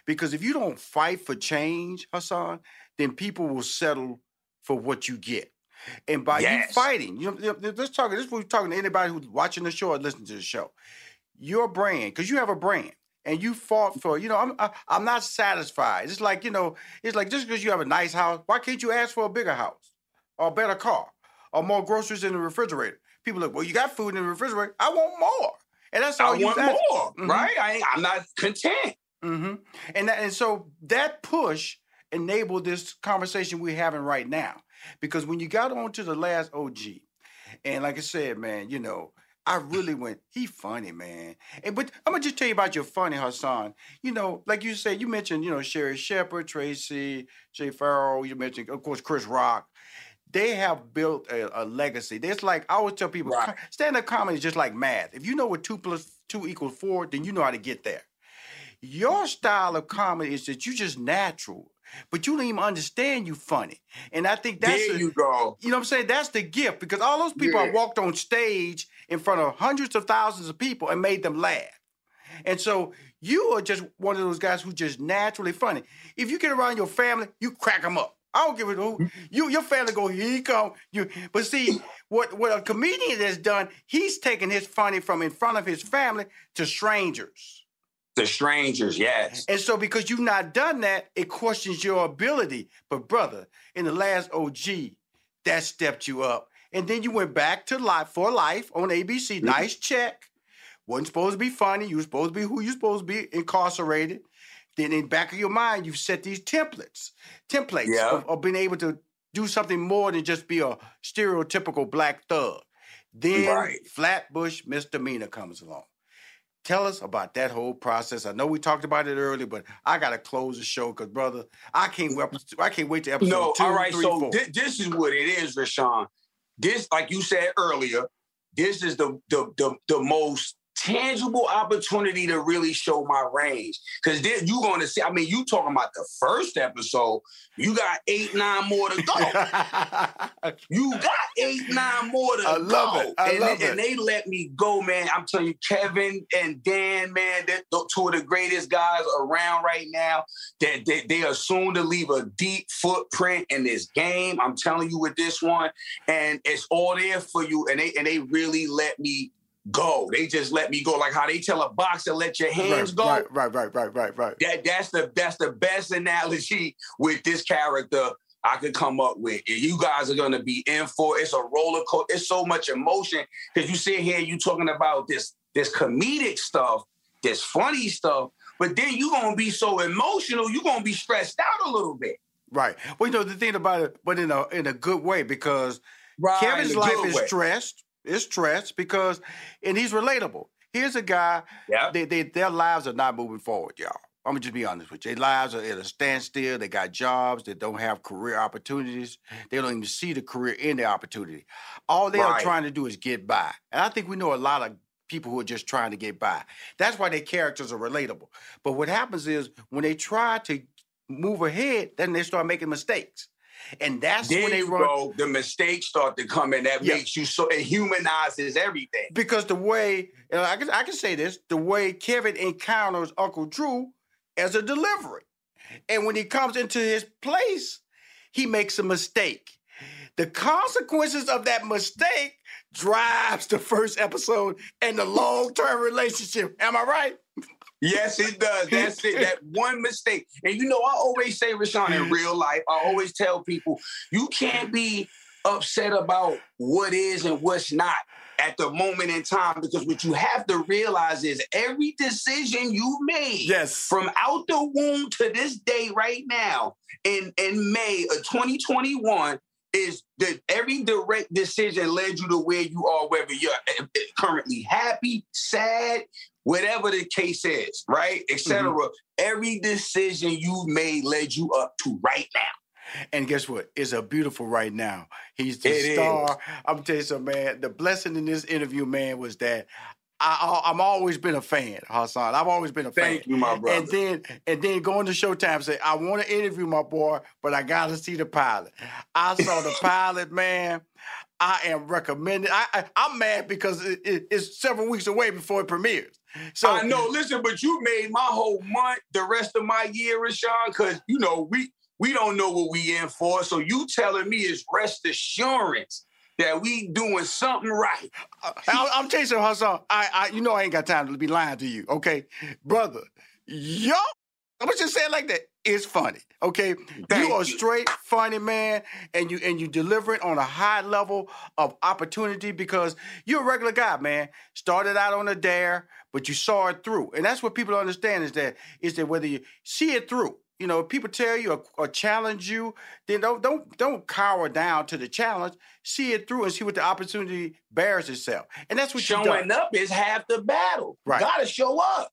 Because if you don't fight for change, Hassan, then people will settle for what you get. And by yes. you fighting, you know, let's talk. This is what we're talking to anybody who's watching the show or listening to the show. Your brand, because you have a brand, and you fought for. You know, I'm I, am i am not satisfied. It's like you know, it's like just because you have a nice house, why can't you ask for a bigger house, or a better car, or more groceries in the refrigerator? People look, well, you got food in the refrigerator. I want more, and that's all I you want more, mm-hmm. right? I I'm not content. Mm-hmm. And that, and so that push enabled this conversation we're having right now. Because when you got on to the last OG, and like I said, man, you know, I really went, he funny, man. And but I'm gonna just tell you about your funny Hassan. You know, like you said, you mentioned, you know, Sherri Shepherd, Tracy, Jay Pharoah, you mentioned, of course, Chris Rock. They have built a, a legacy. It's like I always tell people, right. stand-up comedy is just like math. If you know what two plus two equals four, then you know how to get there. Your style of comedy is that you just natural but you don't even understand you funny. And I think that's there a, you go. You know what I'm saying? That's the gift because all those people yeah. walked on stage in front of hundreds of thousands of people and made them laugh. And so you are just one of those guys who just naturally funny. If you get around your family, you crack them up. I don't give a who you your family go here he come you. But see what what a comedian has done, he's taken his funny from in front of his family to strangers. The strangers, yes. And so because you've not done that, it questions your ability. But brother, in the last OG, that stepped you up. And then you went back to life for life on ABC. Mm-hmm. Nice check. Wasn't supposed to be funny. You were supposed to be who you supposed to be, incarcerated. Then in the back of your mind, you've set these templates, templates yeah. of, of being able to do something more than just be a stereotypical black thug. Then right. Flatbush misdemeanor comes along. Tell us about that whole process. I know we talked about it earlier, but I gotta close the show because, brother, I can't wait. I can't wait to episode no, two, all right. Three, so th- this is what it is, Rushion. This, like you said earlier, this is the the the, the most tangible opportunity to really show my range. Because then you're going to see, I mean, you talking about the first episode, you got eight, nine more to go. [LAUGHS] you got eight, nine more to I go. Love it. I and, love they, it. and they let me go, man. I'm telling you, Kevin and Dan, man, they're two of the greatest guys around right now. That they, they, are soon to leave a deep footprint in this game. I'm telling you with this one. And it's all there for you. And they and they really let me go. They just let me go. Like how they tell a boxer, let your hands right, go. Right, right, right, right, right, right. That that's the that's the best analogy with this character I could come up with. And You guys are gonna be in for it's a roller coaster. It's so much emotion because you sit here, you talking about this this comedic stuff, this funny stuff, but then you're gonna be so emotional, you're gonna be stressed out a little bit. Right. Well, you know the thing about it, but in a in a good way because right, Kevin's life is way. stressed. It's stressed because, and he's relatable. Here's a guy. Yeah. They, they, their lives are not moving forward, y'all. I'm gonna just be honest with you. Their lives are at a standstill. They got jobs. They don't have career opportunities. They don't even see the career in the opportunity. All they right. are trying to do is get by. And I think we know a lot of people who are just trying to get by. That's why their characters are relatable. But what happens is when they try to move ahead, then they start making mistakes. And that's when they run. Go, the mistakes start to come in. That yeah. makes you so it humanizes everything. Because the way know, I can I can say this, the way Kevin encounters Uncle Drew as a delivery, and when he comes into his place, he makes a mistake. The consequences of that mistake drives the first episode and the long term relationship. Am I right? Yes, it does. That's it. That one mistake. And you know, I always say, Rushion, in real life, I always tell people, you can't be upset about what is and what's not at the moment in time because what you have to realize is every decision you made yes. from out the womb to this day right now in, in May of 2021 is that every direct decision led you to where you are, whether you're eh, eh, currently happy, sad, whatever the case is, right? Etc. Mm-hmm. Every decision you've made led you up to right now. And guess what? It's a beautiful right now. He's the it star. Is. I'm telling you something, man. The blessing in this interview, man, was that I, am always been a fan, Hassan. I've always been a fan. Thank you, my brother. And then and then going to Showtime say, I want to interview my boy, but I gotta see the pilot. I saw the [LAUGHS] pilot, man. I am recommending. I, I am mad because it, it, it's several weeks away before it premieres. So I know. Listen, but you made my whole month, the rest of my year, Rushion, because you know we we don't know what we in for. So you telling me is rest assurance that we doing something right. Uh, I, I'm telling you, Hassan. I, I, you know, I ain't got time to be lying to you, okay, brother. Yo, I'm just saying like that. It's funny, okay? Thank you are straight funny man, and you and you deliver it on a high level of opportunity because you're a regular guy, man. Started out on a dare, but you saw it through, and that's what people understand is that is that whether you see it through you know, people tell you or, or, challenge you, then don't don't don't cower down to the challenge. See it through and see what the opportunity bears itself. And that's what you showing up is half the battle. Right. You gotta show up.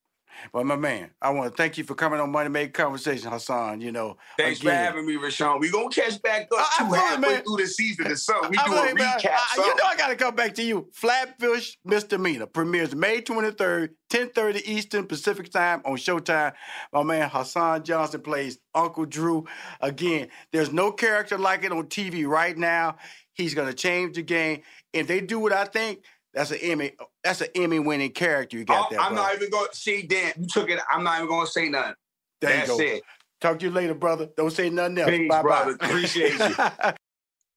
Well, my man, I want to thank you for coming on Money Make Conversation, Hassan. You know, thanks again. for having me, Rushion. We gonna catch back up I, I halfway through the season or something. We do a recap. I, you know, I gotta come back to you. Flatbush Misdemeanor premieres May twenty third, ten thirty Eastern Pacific Time on Showtime. My man Hassan Johnson plays Uncle Drew. Again, there's no character like it on TV right now. He's gonna change the game. If they do what I think, that's an Emmy. That's an Emmy winning character you got oh, there. I'm not even going to see Dan. You took it. I'm not even going to say nothing. There that's it. Talk to you later, brother. Don't say nothing else. Peace, bye, brother. Appreciate you. [LAUGHS]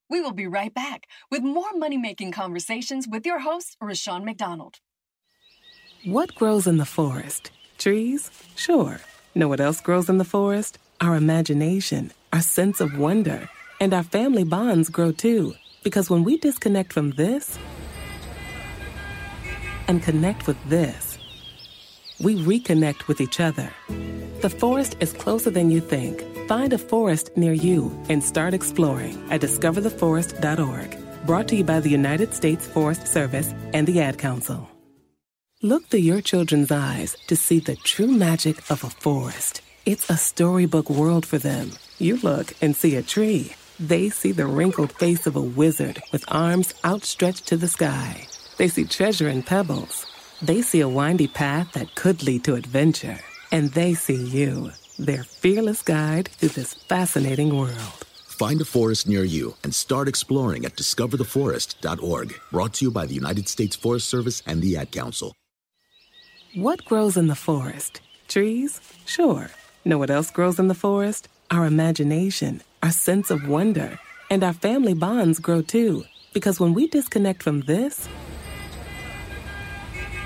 we will be right back with more money making conversations with your host, Rushion McDonald. What grows in the forest? Trees? Sure. Know what else grows in the forest? Our imagination, our sense of wonder, and our family bonds grow too. Because when we disconnect from this, and connect with this. We reconnect with each other. The forest is closer than you think. Find a forest near you and start exploring at discovertheforest.org. Brought to you by the United States Forest Service and the Ad Council. Look through your children's eyes to see the true magic of a forest. It's a storybook world for them. You look and see a tree. They see the wrinkled face of a wizard with arms outstretched to the sky. They see treasure in pebbles. They see a windy path that could lead to adventure. And they see you, their fearless guide through this fascinating world. Find a forest near you and start exploring at discovertheforest.org. Brought to you by the United States Forest Service and the Ad Council. What grows in the forest? Trees? Sure. Know what else grows in the forest? Our imagination, our sense of wonder, and our family bonds grow too. Because when we disconnect from this,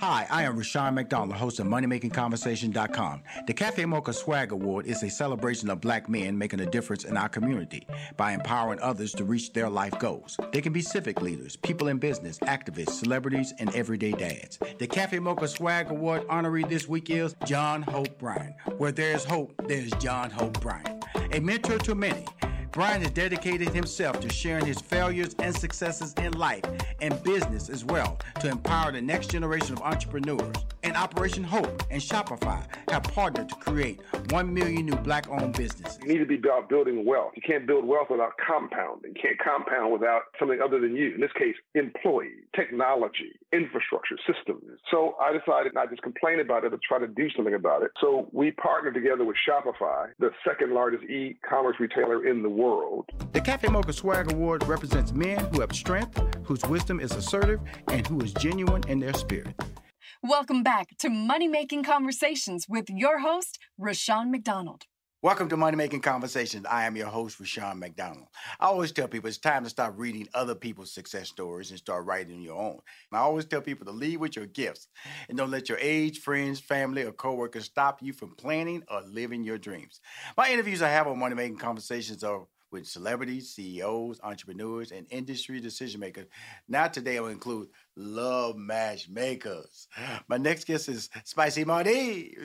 Hi, I am Rushion McDonald, host of MoneyMakingConversation.com. The Cafe Mocha Swag Award is a celebration of black men making a difference in our community by empowering others to reach their life goals. They can be civic leaders, people in business, activists, celebrities, and everyday dads. The Cafe Mocha Swag Award honoree this week is John Hope Bryant. Where there's hope, there's John Hope Bryant. A mentor to many Brian has dedicated himself to sharing his failures and successes in life and business as well to empower the next generation of entrepreneurs. And Operation Hope and Shopify have partnered to create 1 million new black owned businesses. You need to be about building wealth. You can't build wealth without compounding. You can't compound without something other than you. In this case, employee, technology, infrastructure, systems. So I decided not just complain about it, but try to do something about it. So we partnered together with Shopify, the second largest e commerce retailer in the world. The Cafe Mocha Swag Award represents men who have strength, whose wisdom is assertive, and who is genuine in their spirit. Welcome back to Money Making Conversations with your host, Rushion McDonald. Welcome to Money Making Conversations. I am your host, Rushion McDonald. I always tell people it's time to stop reading other people's success stories and start writing your own. I always tell people to lead with your gifts and don't let your age, friends, family, or coworkers stop you from planning or living your dreams. My interviews I have on Money Making Conversations are with celebrities, CEOs, entrepreneurs, and industry decision makers. Now, today, will include love matchmakers. My next guest is Spicy Marty.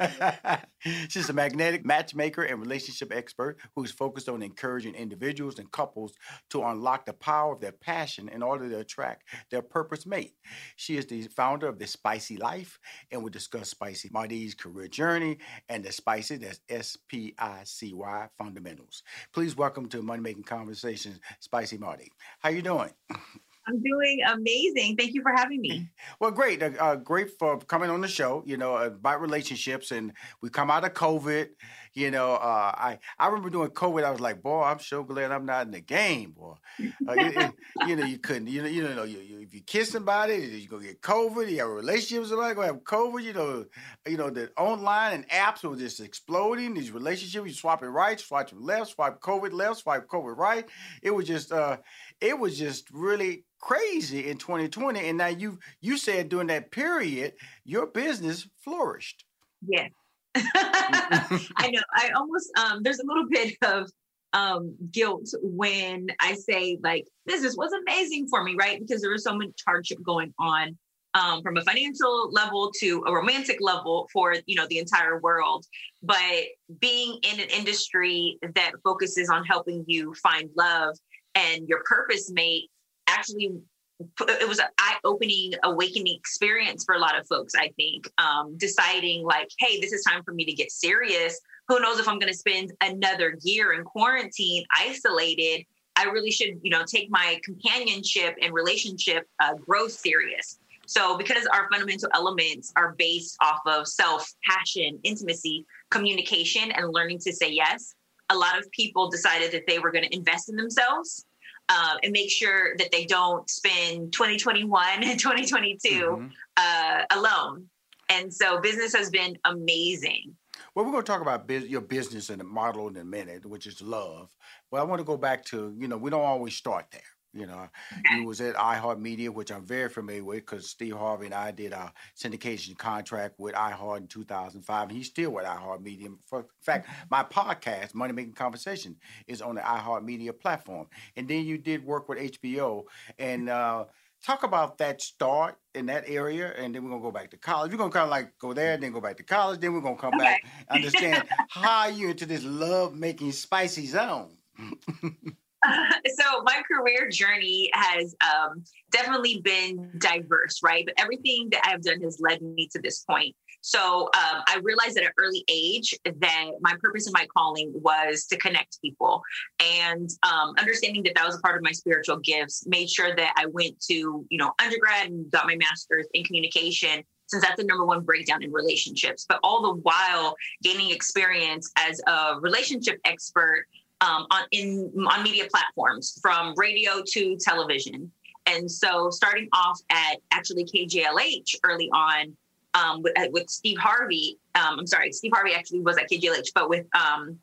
[LAUGHS] She's a magnetic matchmaker and relationship expert who's focused on encouraging individuals and couples to unlock the power of their passion in order to attract their purpose mate. She is the founder of the Spicy Life, and we'll discuss Spicy Marty's career journey and the Spicy, that's S P I C Y fundamentals. Please welcome to Money Making Conversations, Spicy Marty. How you doing? I'm doing amazing. Thank you for having me. [LAUGHS] Well, great. Uh, uh, great for coming on the show, you know, about relationships. And we come out of COVID, you know. Uh, I, I remember doing COVID, I was like, boy, I'm so glad I'm not in the game, boy. Uh, it, [LAUGHS] you know, you couldn't, you know, you know, you, you, if you kiss somebody, you're going to get COVID. You have relationships, somebody, going to have COVID. You know, you know, the online and apps were just exploding. These relationships, you swap it right, swipe left, swipe COVID left, swipe COVID right. It was just, uh, it was just really crazy in 2020 and now you you said during that period your business flourished. Yeah. [LAUGHS] I know i almost um there's a little bit of um guilt when i say like business was amazing for me right? Because there was so much hardship going on um, from a financial level to a romantic level for you know the entire world. But being in an industry that focuses on helping you find love and your purpose mate actually it was an eye-opening awakening experience for a lot of folks i think um, deciding like hey this is time for me to get serious. Who knows if i'm going to spend another year in quarantine isolated? I really should you know take my companionship and relationship uh, growth serious. So because our fundamental elements are based off of self passion intimacy communication and learning to say yes a lot of people decided that they were going to invest in themselves uh, and make sure that they don't spend 2021 and 2022 mm-hmm. uh, alone. And so business has been amazing. Well, we're going to talk about biz- your business and the model in a minute, which is love. But I want to go back to, you know, we don't always start there. You know, he was at iHeartMedia, which I'm very familiar with because Steve Harvey and I did a syndication contract with iHeart in 2005, and he's still with iHeartMedia. For, in fact, my podcast, Money Making Conversation, is on the iHeartMedia platform. And then you did work with HBO, and uh, talk about that start in that area, and then we're gonna go back to college. We're gonna kind of like go there, then go back to college, then we're gonna come okay. back, understand how you into this love making spicy zone. [LAUGHS] [LAUGHS] so my career journey has um, definitely been diverse, right? But everything that I've done has led me to this point. So um, I realized at an early age that my purpose and my calling was to connect people, and um, understanding that that was a part of my spiritual gifts. Made sure that I went to you know undergrad and got my master's in communication since that's the number one breakdown in relationships. But all the while gaining experience as a relationship expert um, on in on media platforms from radio to television. And so, starting off at actually KJLH early on um, with, with, Steve Harvey. Um, I'm sorry, Steve Harvey actually was at KJLH, but with um,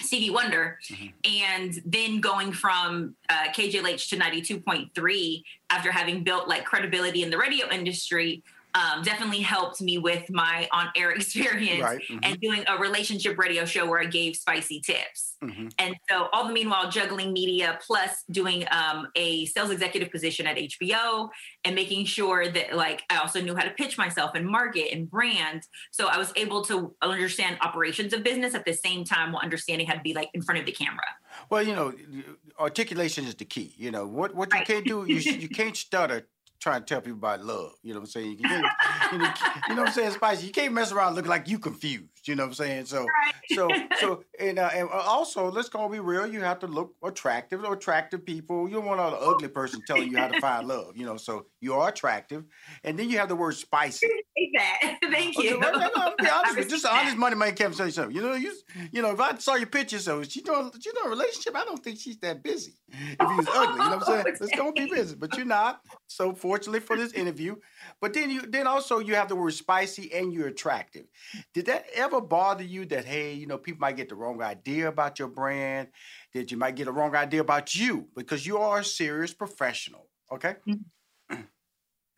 Stevie Wonder, mm-hmm. and then going from uh, KJLH to 92.3 after having built like credibility in the radio industry um, definitely helped me with my on air [LAUGHS] experience right. mm-hmm. and doing a relationship radio show where I gave spicy tips. Mm-hmm. And so, all the meanwhile, juggling media plus doing um, a sales executive position at HBO and making sure that, like, I also knew how to pitch myself and market and brand. So, I was able to understand operations of business at the same time while understanding how to be like in front of the camera. Well, you know, articulation is the key. You know, what, what you right. can't do, you, you [LAUGHS] can't stutter trying to tell people about love. You know what I'm saying? You, know, you know what I'm saying, Spicy? You can't mess around looking like you confused. You know what I'm saying? So, right. so, [LAUGHS] so, and, uh, and also, let's go be real. You have to look attractive or attractive people. You don't want an ugly person telling you how to find love. You know, so you are attractive, and then you have the word spicy. [LAUGHS] that. [LAUGHS] Thank you. Okay, well, no, be honest, just honest money man can't say something. You know, you you know, if I saw your picture, so she doing she doing a relationship, I don't think she's that busy. If he's ugly, you know what I'm saying? Let's go be busy, but you're not. So fortunately for this interview, but then you then also you have the word spicy and you're attractive. Did that ever bother you that hey, you know, people might get the wrong idea about your brand, that you might get a wrong idea about you because you are a serious professional, okay? Mm-hmm.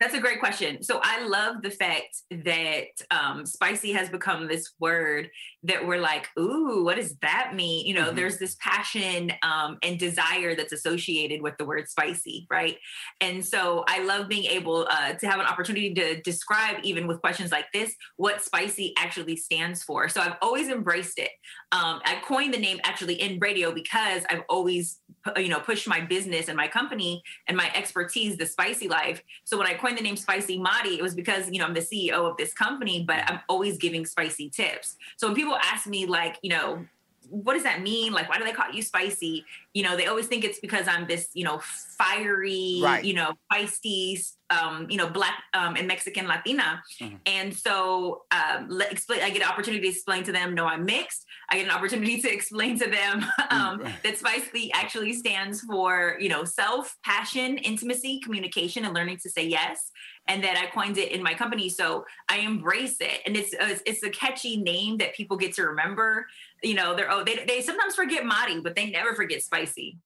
That's a great question. So I love the fact that um, spicy has become this word that we're like, ooh, what does that mean? You know, mm-hmm. there's this passion um, and desire that's associated with the word spicy, right? And so I love being able uh, to have an opportunity to describe, even with questions like this, what spicy actually stands for. So I've always embraced it. Um, I coined the name actually in radio because I've always, you know, pushed my business and my company and my expertise, the spicy life. So when I coined the name Spicy Madi, it was because, you know, I'm the CEO of this company, but I'm always giving spicy tips. So when people ask me, like, you know, what does that mean? Like, why do they call you spicy? You know, they always think it's because I'm this, you know, fiery, right. you know, feisty, um, you know, black um, and Mexican Latina. Mm-hmm. And so um, let, explain, I get an opportunity to explain to them, no, I'm mixed. I get an opportunity to explain to them [LAUGHS] um, mm-hmm. that spicy actually stands for, you know, self, passion, intimacy, communication, and learning to say yes and that I coined it in my company. So I embrace it, and it's a, it's a catchy name that people get to remember. You know, they're oh they they sometimes forget Madi, but they never forget spicy.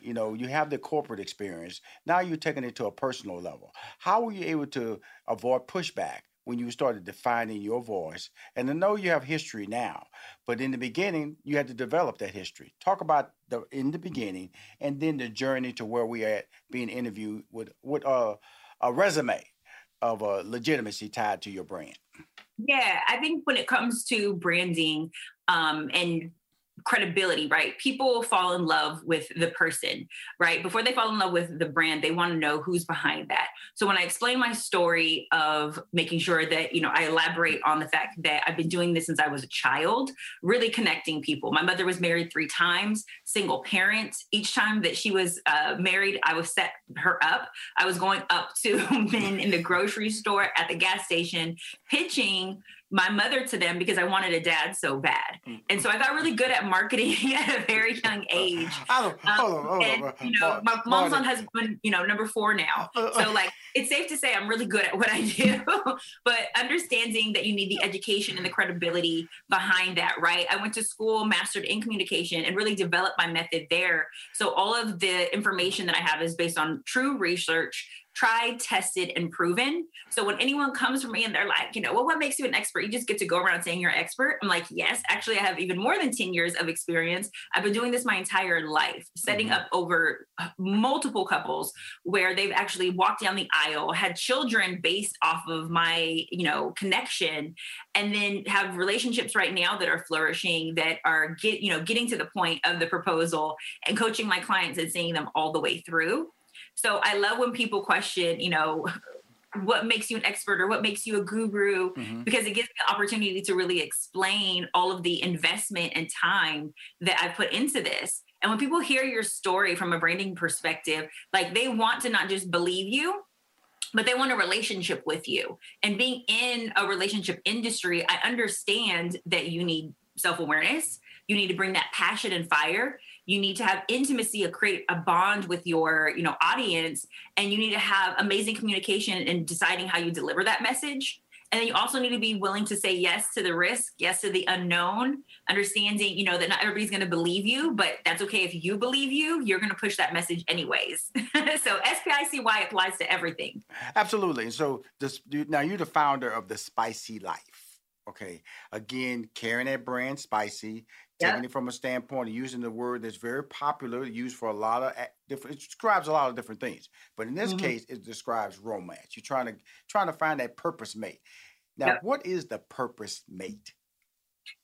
You know you have the corporate experience. Now you're taking it to a personal level. How were you able to avoid pushback when you started defining your voice? And I know you have history now but in the beginning you had to develop that history. Talk about the in the beginning and then the journey to where we are at being interviewed with with a resume of a legitimacy tied to your brand yeah i think when it comes to branding um, and credibility, right? People fall in love with the person, right? Before they fall in love with the brand, they want to know who's behind that. So when I explain my story of making sure that, you know, I elaborate on the fact that I've been doing this since I was a child, really connecting people. My mother was married three times, single parent. Each time that she was uh, married, I was set her up. I was going up to [LAUGHS] men in the grocery store, at the gas station, pitching my mother to them because I wanted a dad so bad. Mm. And so I got really good at marketing [LAUGHS] at a very young age. Um, and, you know, my mom's on husband, you know, number four now. Uh, uh. So like, it's safe to say I'm really good at what I do, [LAUGHS] but understanding that you need the education and the credibility behind that, right? I went to school, mastered in communication and really developed my method there. So all of the information that I have is based on true research, tried, tested, and proven. So when anyone comes from me and they're like, you know, well, what makes you an expert? You just get to go around saying you're an expert. I'm like, yes, actually, I have even more than 10 years of experience. I've been doing this my entire life, setting mm-hmm. up over uh, multiple couples where they've actually walked down the aisle, had children based off of my, you know, connection, and then have relationships right now that are flourishing, that are get, you know, getting to the point of the proposal and coaching my clients and seeing them all the way through. So I love when people question, you know, what makes you an expert or what makes you a guru mm-hmm. because it gives me the opportunity to really explain all of the investment and time that I put into this. And when people hear your story from a branding perspective, like they want to not just believe you, but they want a relationship with you. And being in a relationship industry, I understand that you need self awareness. You need to bring that passion and fire you need to have intimacy create a bond with your you know audience and you need to have amazing communication in deciding how you deliver that message. And then you also need to be willing to say yes to the risk yes to the unknown understanding you know that not everybody's going to believe you but that's okay if you believe you you're going to push that message anyways. [LAUGHS] So spicy applies to everything. Absolutely. So this now you're the founder of the spicy life okay? Again carrying that brand spicy taking it from a standpoint of using the word that's very popular, used for a lot of different. It describes a lot of different things, but in this mm-hmm. case, it describes romance. You're trying to trying to find that purpose mate. Now, yep. what is the purpose mate?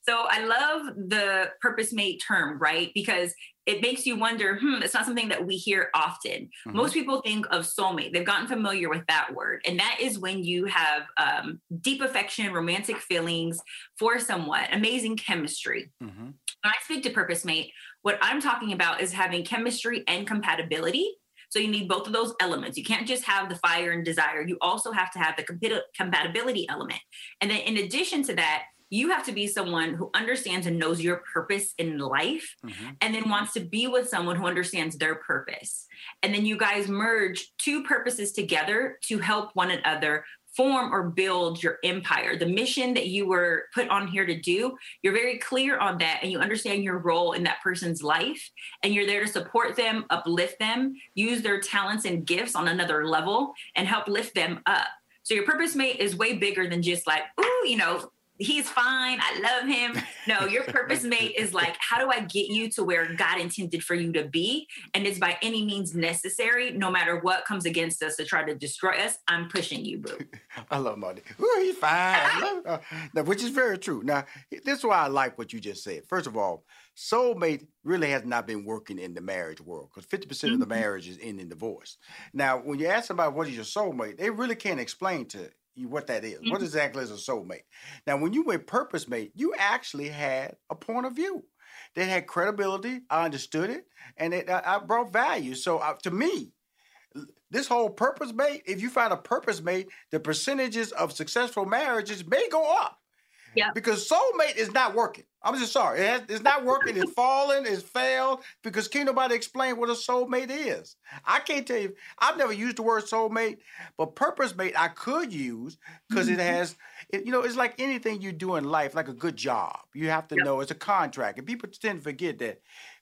So I love the purpose mate term, right? Because it makes you wonder, hmm, it's not something that we hear often. Mm-hmm. Most people think of soulmate. They've gotten familiar with that word. And that is when you have um, deep affection, romantic feelings for someone, amazing chemistry. Mm-hmm. When I speak to purpose mate, what I'm talking about is having chemistry and compatibility. So you need both of those elements. You can't just have the fire and desire. You also have to have the compatibility element. And then in addition to that, you have to be someone who understands and knows your purpose in life mm-hmm. and then wants to be with someone who understands their purpose. And then you guys merge two purposes together to help one another form or build your empire. The mission that you were put on here to do, you're very clear on that and you understand your role in that person's life. And you're there to support them, uplift them, use their talents and gifts on another level, and help lift them up. So your purpose mate is way bigger than just like, ooh, you know, he's fine. I love him. No, your purpose mate is like, how do I get you to where God intended for you to be? And it's by any means necessary, no matter what comes against us to try to destroy us. I'm pushing you, boo. [LAUGHS] I love Marty. Ooh, he's fine. uh, now, which is very true. Now, this is why I like what you just said. First of all, soulmate really has not been working in the marriage world because 50% mm-hmm. of the mm-hmm. marriage is in in divorce. Now, when you ask somebody what is your soulmate, they really can't explain to you what that is. Mm-hmm. What exactly is a soulmate? Now, when you went purpose mate, you actually had a point of view that had credibility. I understood it, and it I, I brought value. So uh, to me, this whole purpose mate, if you find a purpose mate, the percentages of successful marriages may go up. Yeah. Because soulmate is not working. I'm just sorry. It has, it's not working. It's fallen. It's failed because can't nobody explain what a soulmate is. I can't tell you. I've never used the word soulmate, but purpose mate I could use because mm-hmm. it has. It, you know, it's like anything you do in life, like a good job. You have to yep. know it's a contract, and people tend to forget that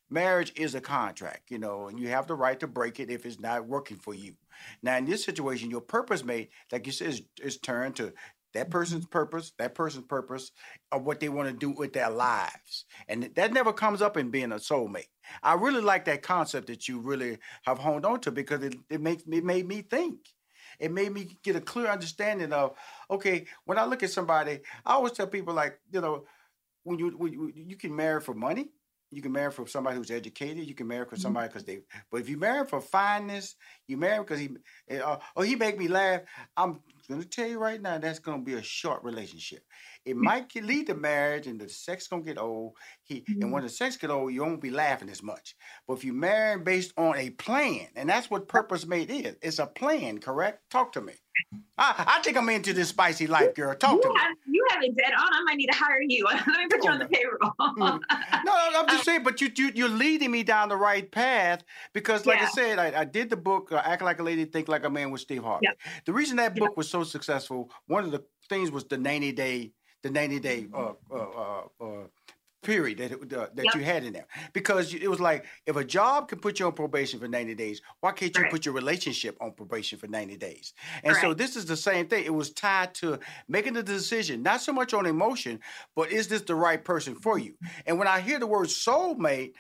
marriage is a contract. You know, and you have the right to break it if it's not working for you. Now, in this situation, your purpose mate, like you said, is, is turned to that person's purpose, that person's purpose, of what they want to do with their lives. And that never comes up in being a soulmate. I really like that concept that you really have honed on to because it, it makes it made me think. It made me get a clear understanding of, okay, when I look at somebody, I always tell people like, you know, when you when you, you can marry for money, you can marry for somebody who's educated. You can marry for mm-hmm. somebody because they. But if you marry for fineness, you marry because he. Uh, oh, he make me laugh. I'm to tell you right now, that's to be a short relationship. It might lead to marriage, and the sex going to get old. He mm-hmm. and when the sex get old, you won't be laughing as much. But if you marry based on a plan, and that's what purpose mate is. It's a plan, correct? Talk to me. I, [LAUGHS] I think I'm into this spicy life, girl. Talk you to have, me. You have it dead on. I might need to hire you. [LAUGHS] Let me put you on the payroll. mm. No, no, I'm just [LAUGHS] saying, but you, you you're leading me down the right path because, like yeah. I said, I, I, did the book uh, "Act Like a Lady, Think Like a Man" with Steve Harvey. The reason that book was so successful, one of the things was the 90 day the 90 day uh, uh, uh, uh period that uh, that yep. you had in there because it was like if a job can put you on probation for 90 days why can't you right. put your relationship on probation for 90 days and right. so this is the same thing it was tied to making the decision not so much on emotion but is this the right person for you and when i hear the word soulmate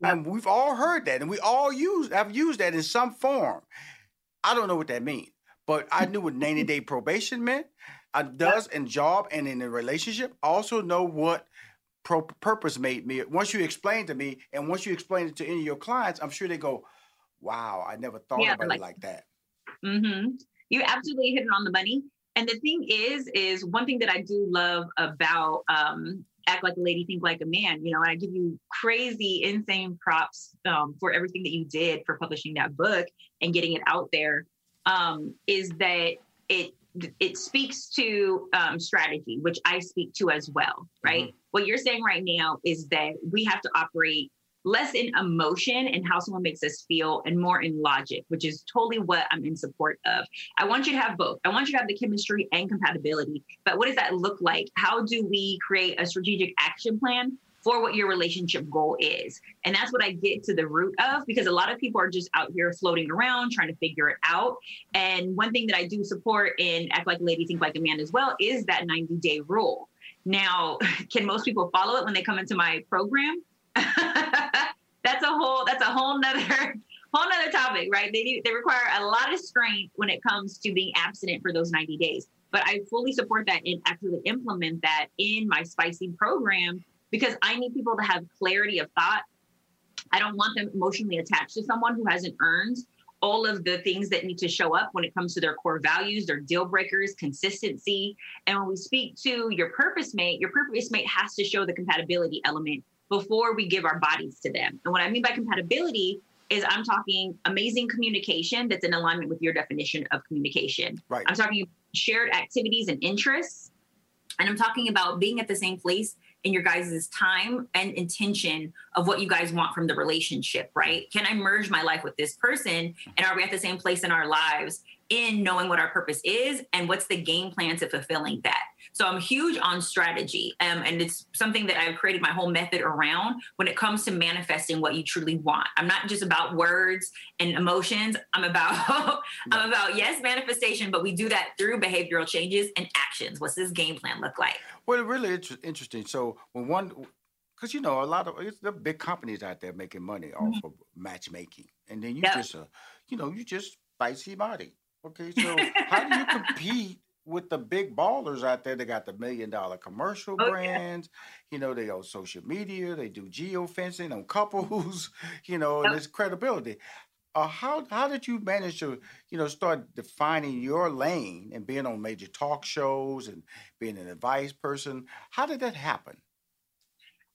yep. and we've all heard that and we all use i've used that in some form i don't know what that means but i knew what 90 day probation meant I does in job and in a relationship also know what pro- purpose made me. Once you explain to me, and once you explain it to any of your clients, I'm sure they go, "Wow, I never thought yeah, about like, it like that." Mm-hmm. You absolutely hit it on the money. And the thing is, is one thing that I do love about um, act like a lady, think like a man. You know, and I give you crazy, insane props um, for everything that you did for publishing that book and getting it out there. Um, is that it it speaks to um, strategy, which I speak to as well, right? Mm-hmm. What you're saying right now is that we have to operate less in emotion and how someone makes us feel and more in logic, which is totally what I'm in support of. I want you to have both. I want you to have the chemistry and compatibility. But what does that look like? How do we create a strategic action plan for what your relationship goal is. And that's what I get to the root of because a lot of people are just out here floating around trying to figure it out. And one thing that I do support in Act Like a Lady, Think Like a Man as well is that 90 day rule. Now, [LAUGHS] can most people follow it when they come into my program? [LAUGHS] that's a whole that's a whole nother [LAUGHS] whole nother topic, right? They do, they require a lot of strength when it comes to being abstinent for those 90 days. But I fully support that and actually implement that in my spicy program because I need people to have clarity of thought. I don't want them emotionally attached to someone who hasn't earned all of the things that need to show up when it comes to their core values, their deal breakers, consistency. And when we speak to your purpose mate, your purpose mate has to show the compatibility element before we give our bodies to them. And what I mean by compatibility is I'm talking amazing communication that's in alignment with your definition of communication. Right. I'm talking shared activities and interests. And I'm talking about being at the same place in your guys' time and intention of what you guys want from the relationship, right? Can I merge my life with this person? And are we at the same place in our lives in knowing what our purpose is and what's the game plan to fulfilling that. So I'm huge on strategy. Um, and it's something that I've created my whole method around when it comes to manifesting what you truly want. I'm not just about words and emotions. I'm about [LAUGHS] I'm about yes, manifestation, but we do that through behavioral changes and actions. What's this game plan look like? Well, it really inter- interesting. So when one because you know a lot of it's the big companies out there making money off mm-hmm. of matchmaking, and then you yep. just, uh, you know, you just spicy Madi. Okay, so [LAUGHS] how do you compete with the big ballers out there? They got the million dollar commercial oh, brands. Yeah. You know, they own social media. They do geofencing on [LAUGHS] couples. You know, and it's credibility. Uh, how how did you manage to you know start defining your lane and being on major talk shows and being an advice person? How did that happen?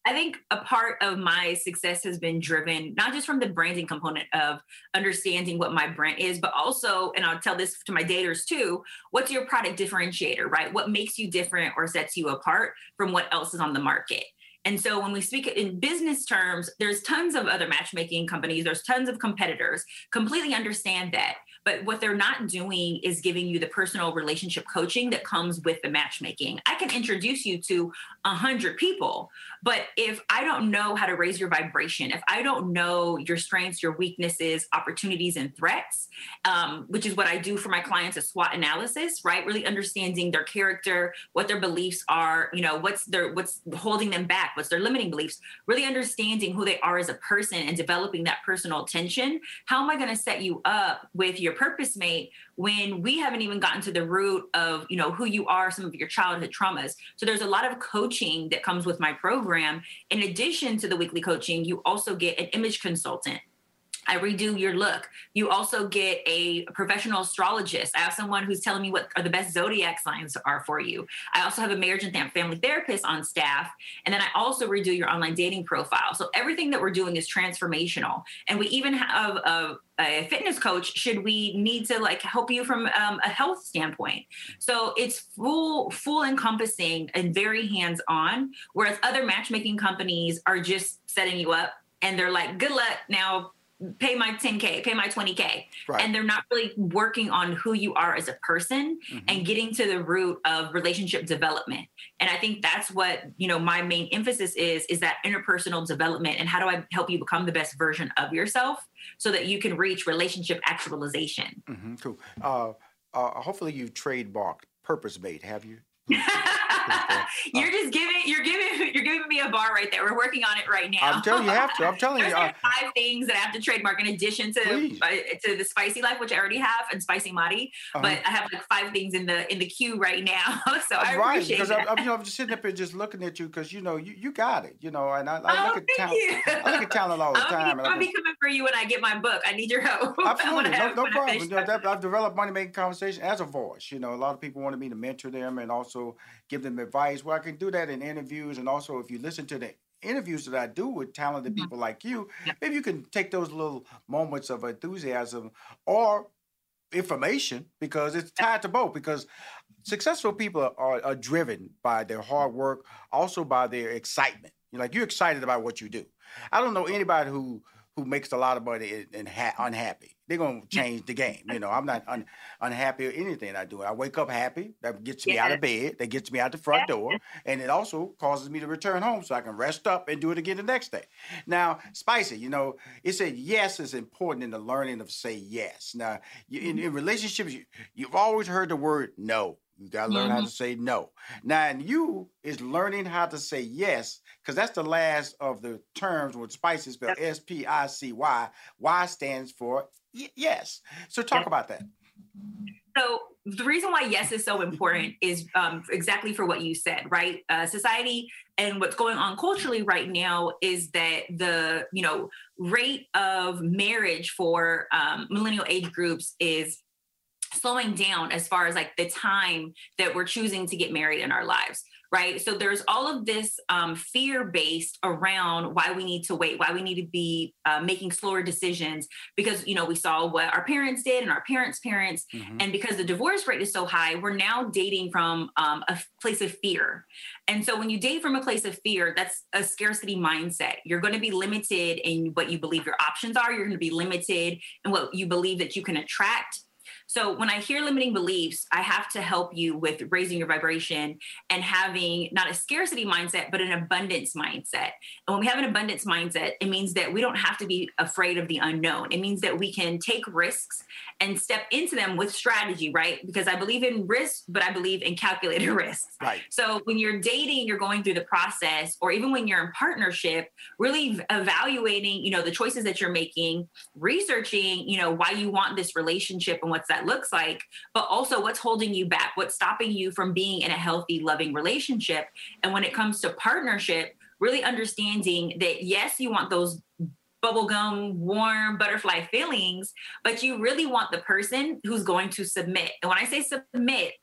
I think a part of my success has been driven not just from the branding component of understanding what my brand is, but also, and I'll tell this to my daters too, what's your product differentiator, right? What makes you different or sets you apart from what else is on the market? And so when we speak in business terms, there's tons of other matchmaking companies, there's tons of competitors, completely understand that. But what they're not doing is giving you the personal relationship coaching that comes with the matchmaking. I can introduce you to a hundred people, but if I don't know how to raise your vibration, if I don't know your strengths, your weaknesses, opportunities, and threats, um, which is what I do for my clients, a SWOT analysis, right? Really understanding their character, what their beliefs are, you know, what's their what's holding them back, what's their limiting beliefs, really understanding who they are as a person and developing that personal attention. How am I going to set you up with your purpose mate when we haven't even gotten to the root of you know who you are some of your childhood traumas. So there's a lot of coaching that comes with my program. In addition to the weekly coaching you also get an image consultant I redo your look. You also get a professional astrologist. I have someone who's telling me what are the best zodiac signs are for you. I also have a marriage and family therapist on staff. And then I also redo your online dating profile. So everything that we're doing is transformational. And we even have a, a fitness coach should we need to like help you from um, a health standpoint so it's full full encompassing and very hands on whereas other matchmaking companies are just setting you up and they're like good luck now pay my 10k pay my 20k right. and they're not really working on who you are as a person mm-hmm. and getting to the root of relationship development and i think that's what you know my main emphasis is is that interpersonal development and how do i help you become the best version of yourself so that you can reach relationship actualization mm-hmm. cool uh, uh, hopefully you've trademarked purpose mate have you [LAUGHS] [LAUGHS] you're just giving you're giving you're giving me a bar right there. We're working on it right now. I'm telling you, you have to. I'm telling you. Uh, five things that I have to trademark in addition to uh, to the spicy life, which I already have, and spicy Madi. Uh-huh. But I have like five things in the in the queue right now. [LAUGHS] so I right, appreciate because I'm, you know, I'm just sitting up here just looking at you because you know you, you got it. You know, and I, I oh, look at talent. I look at talent all [LAUGHS] the I'm time. Be, I'll be coming for you when I get my book. I need your help. Absolutely, no, no problem. You know, that, I've developed money making conversation as a voice. You know, a lot of people wanted me to mentor them and also give them advice. Well, I can do that in interviews, and also if you listen to the interviews that I do with talented mm-hmm. people like you, maybe you can take those little moments of enthusiasm or information because it's tied to both. Because successful people are, are driven by their hard work, also by their excitement. You're like you're excited about what you do. I don't know anybody who who makes a lot of money and, ha- unhappy. They're gonna change the game. You know, I'm not un- unhappy or anything I do. I wake up happy. That gets me out of bed. That gets me out the front door, and it also causes me to return home so I can rest up and do it again the next day. Now, spicy. You know, it said yes is important in the learning of say yes. Now, you, in, mm-hmm. in relationships, you, you've always heard the word no. You got to learn mm-hmm. how to say no. Now, and you is learning how to say yes, because that's the last of the terms with spicy spelled S P I C Y. Y stands for y- yes. So talk about that. So the reason why yes is so important is um, exactly for what you said, right? Uh, society and what's going on culturally right now is that the you know rate of marriage for um, millennial age groups is slowing down as far as like the time that we're choosing to get married in our lives right? So there's all of this um, fear based around why we need to wait why we need to be uh, making slower decisions because you know we saw what our parents did and our parents parents. Mm-hmm. and because the divorce rate is so high we're now dating from um, a place of fear. And so when you date from a place of fear that's a scarcity mindset. You're going to be limited in what you believe your options are. You're going to be limited in what you believe that you can attract So when I hear limiting beliefs, I have to help you with raising your vibration and having not a scarcity mindset, but an abundance mindset. And when we have an abundance mindset, it means that we don't have to be afraid of the unknown. It means that we can take risks and step into them with strategy, right? Because I believe in risk, but I believe in calculated [LAUGHS] risks. Right. So when you're dating, you're going through the process, or even when you're in partnership, really evaluating, you know, the choices that you're making, researching, you know, why you want this relationship and what's that looks like, but also what's holding you back, what's stopping you from being in a healthy, loving relationship. And when it comes to partnership, really understanding that yes, you want those bubblegum, warm butterfly feelings, but you really want the person who's going to submit. And when I say submit,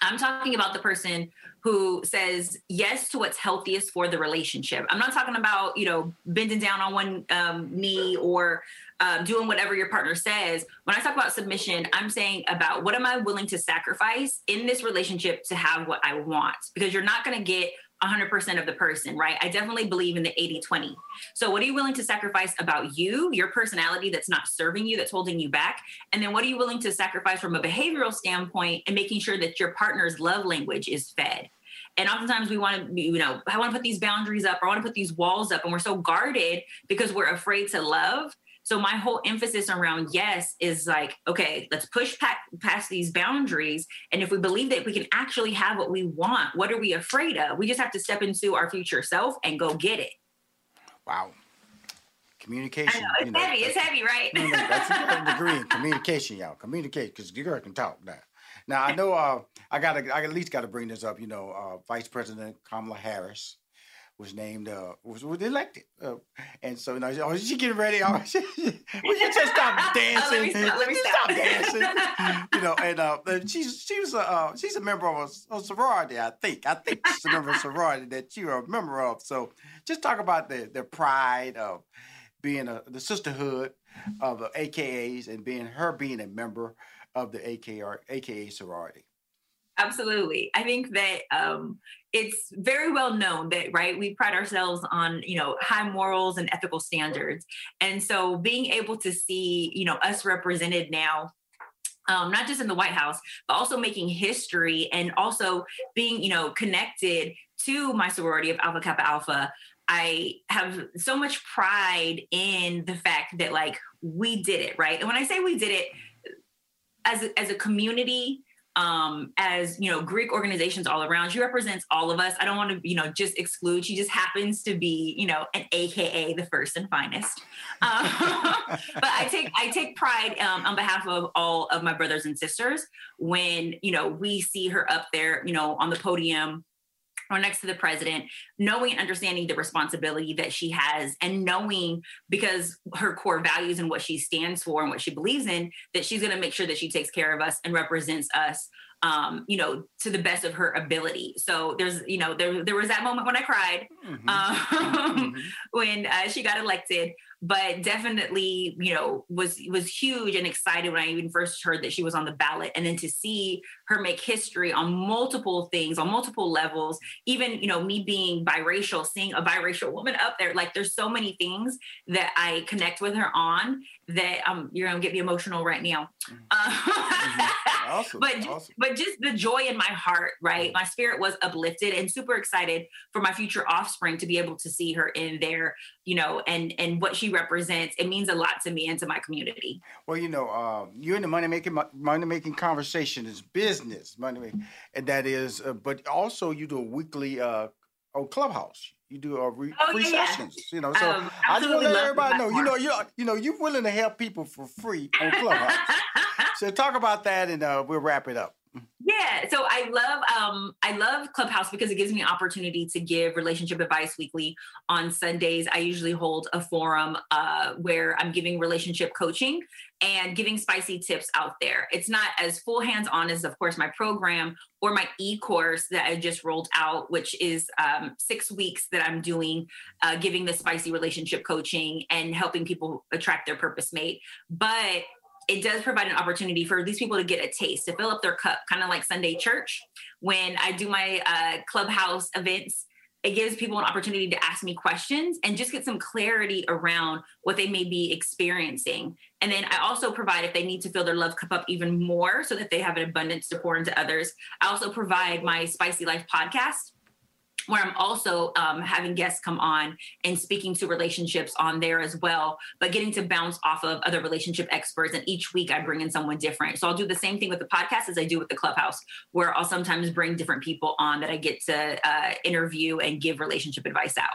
I'm talking about the person who says yes to what's healthiest for the relationship. I'm not talking about, you know, bending down on one um, knee or um, doing whatever your partner says. When I talk about submission, I'm saying about what am I willing to sacrifice in this relationship to have what I want? Because you're not going to get 100% of the person, right? I definitely believe in the 80 20. So, what are you willing to sacrifice about you, your personality that's not serving you, that's holding you back? And then, what are you willing to sacrifice from a behavioral standpoint and making sure that your partner's love language is fed? And oftentimes we want to, you know, I want to put these boundaries up, or I want to put these walls up, and we're so guarded because we're afraid to love so my whole emphasis around yes is like, okay, let's push pa- past these boundaries. And if we believe that we can actually have what we want, what are we afraid of? We just have to step into our future self and go get it. Wow. Communication. Know, it's you know, heavy. It's heavy, right? No, no, that's a [LAUGHS] degree in communication, y'all. Communicate, because you girl can talk now. Now I know uh, I gotta I at least got to bring this up. You know, uh, Vice President Kamala Harris was named uh was, was elected. Uh, and so you know oh she getting ready? Oh [LAUGHS] she, will you just stop dancing [LAUGHS] let me stop, let me stop. dancing. [LAUGHS] You know and uh she's she was a uh, she's a member of a, a, sorority I think. I think she's a member of a sorority that you're a member of. So just talk about the the pride of being a the sisterhood of the AKAs and being her being a member of the AKR AKA sorority absolutely i think that um, it's very well known that right we pride ourselves on you know high morals and ethical standards and so being able to see you know us represented now um, not just in the White House, but also making history and also being, you know, connected to my sorority of Alpha Kappa Alpha. I have so much pride in the fact that like we did it, right? And when I say we did it as a, as a community, um, as you know greek organizations all around. She represents all of us. I don't want to you know just exclude. She just happens to be you know an aka the first and finest. [LAUGHS] Um, but i take i take pride um, on behalf of all of my brothers and sisters when you know we see her up there you know on the podium or next to the president, knowing and understanding the responsibility that she has, and knowing because her core values and what she stands for and what she believes in, that she's going to make sure that she takes care of us and represents us um, you know, to the best of her ability. So there's, you know, there there was that moment when I cried mm-hmm. Um, mm-hmm. [LAUGHS] when uh, she got elected but definitely you know was was huge and excited when i even first heard that she was on the ballot and then to see her make history on multiple things on multiple levels even you know me being biracial seeing a biracial woman up there like there's so many things that i connect with her on that um you're gonna get me emotional right now mm-hmm. uh, awesome. [LAUGHS] but awesome. but just the joy in my heart right my spirit was uplifted and super excited for my future offspring to be able to see her in there you know and and what she represents, it means a lot to me and to my community. Well, you know, uh, you're in the money making money making conversation is business money making, and that is, uh, but also you do a weekly uh, on Clubhouse. You do a re- oh, free yeah, sessions, yeah. you know. So um, I just want to let everybody know, you know, you you know, you're willing to help people for free on Clubhouse. [LAUGHS] so talk about that, and uh, we'll wrap it up. Yeah, so I love um I love Clubhouse because it gives me an opportunity to give relationship advice weekly on Sundays. I usually hold a forum uh where I'm giving relationship coaching and giving spicy tips out there. It's not as full hands on as of course my program or my e-course that I just rolled out which is um 6 weeks that I'm doing uh giving the spicy relationship coaching and helping people attract their purpose mate. But it does provide an opportunity for these people to get a taste, to fill up their cup, kind of like Sunday church. When I do my uh, clubhouse events, it gives people an opportunity to ask me questions and just get some clarity around what they may be experiencing. And then I also provide, if they need to fill their love cup up even more so that they have an abundance to pour into others, I also provide my Spicy Life podcast where I'm also um, having guests come on and speaking to relationships on there as well, but getting to bounce off of other relationship experts. And each week I bring in someone different. So I'll do the same thing with the podcast as I do with the clubhouse, where I'll sometimes bring different people on that I get to uh, interview and give relationship advice out.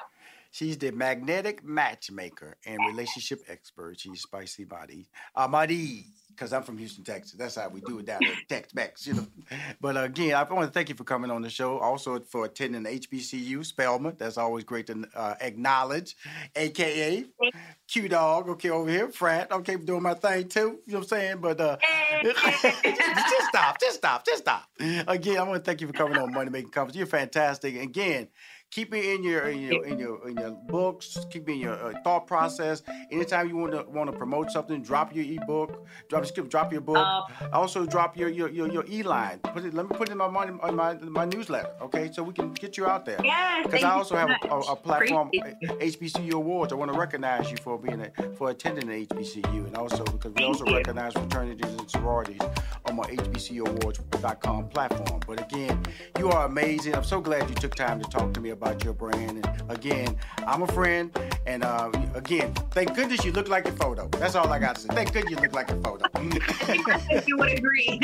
She's the magnetic matchmaker and relationship expert. She's spicy Madi. Amadi, because I'm from Houston, Texas. That's how we do it down there, Tex Mex, you know. [LAUGHS] But again, I want to thank you for coming on the show. Also for attending the HBCU Spelman. That's always great to uh, acknowledge. AKA [LAUGHS] Q Dog, okay, over here, Frat. Okay, doing my thing too. You know what I'm saying? But uh, [LAUGHS] just stop, just stop, just stop. Again, I want to thank you for coming on Money Making Conversation. You're fantastic. Again, keep it in your in your in your, in your books. Keep it in your uh, thought process. Anytime you want to want to promote something drop your ebook drop skip drop your book. Uh, also drop your your your, your e-line. Put it let me put it in my money in my my newsletter okay? So we can get you out there. Because yeah, i also have a, a, a, platform hbcu awards. I want to recognize you for being a, for attending the hbcu and also because we also you. recognize fraternities and sororities on my hbcuawards.com platform. But again you are amazing. I'm so glad you took time to talk to me about about your brand. And again, I'm a friend. And uh, again, thank goodness you look like your photo. That's all I got to say. Thank goodness you look like your photo. you would agree. [LAUGHS]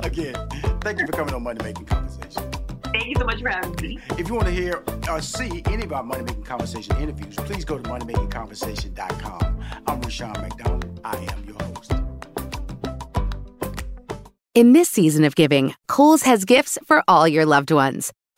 again, thank you for coming on Money Making Conversation. Thank you so much for having me. If you want to hear or see any of our Money Making Conversation interviews, please go to moneymakingconversation.com. I'm Rushion McDonald. I am your host. In this season of giving, Kohl's has gifts for all your loved ones.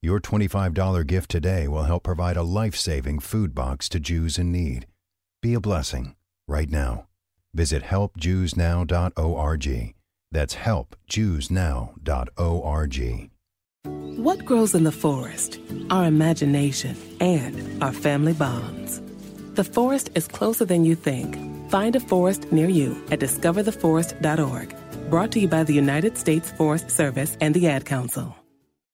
Your $25 gift today will help provide a life saving food box to Jews in need. Be a blessing right now. Visit helpjewsnow.org. That's helpjewsnow.org. What grows in the forest? Our imagination and our family bonds. The forest is closer than you think. Find a forest near you at discovertheforest.org. Brought to you by the United States Forest Service and the Ad Council.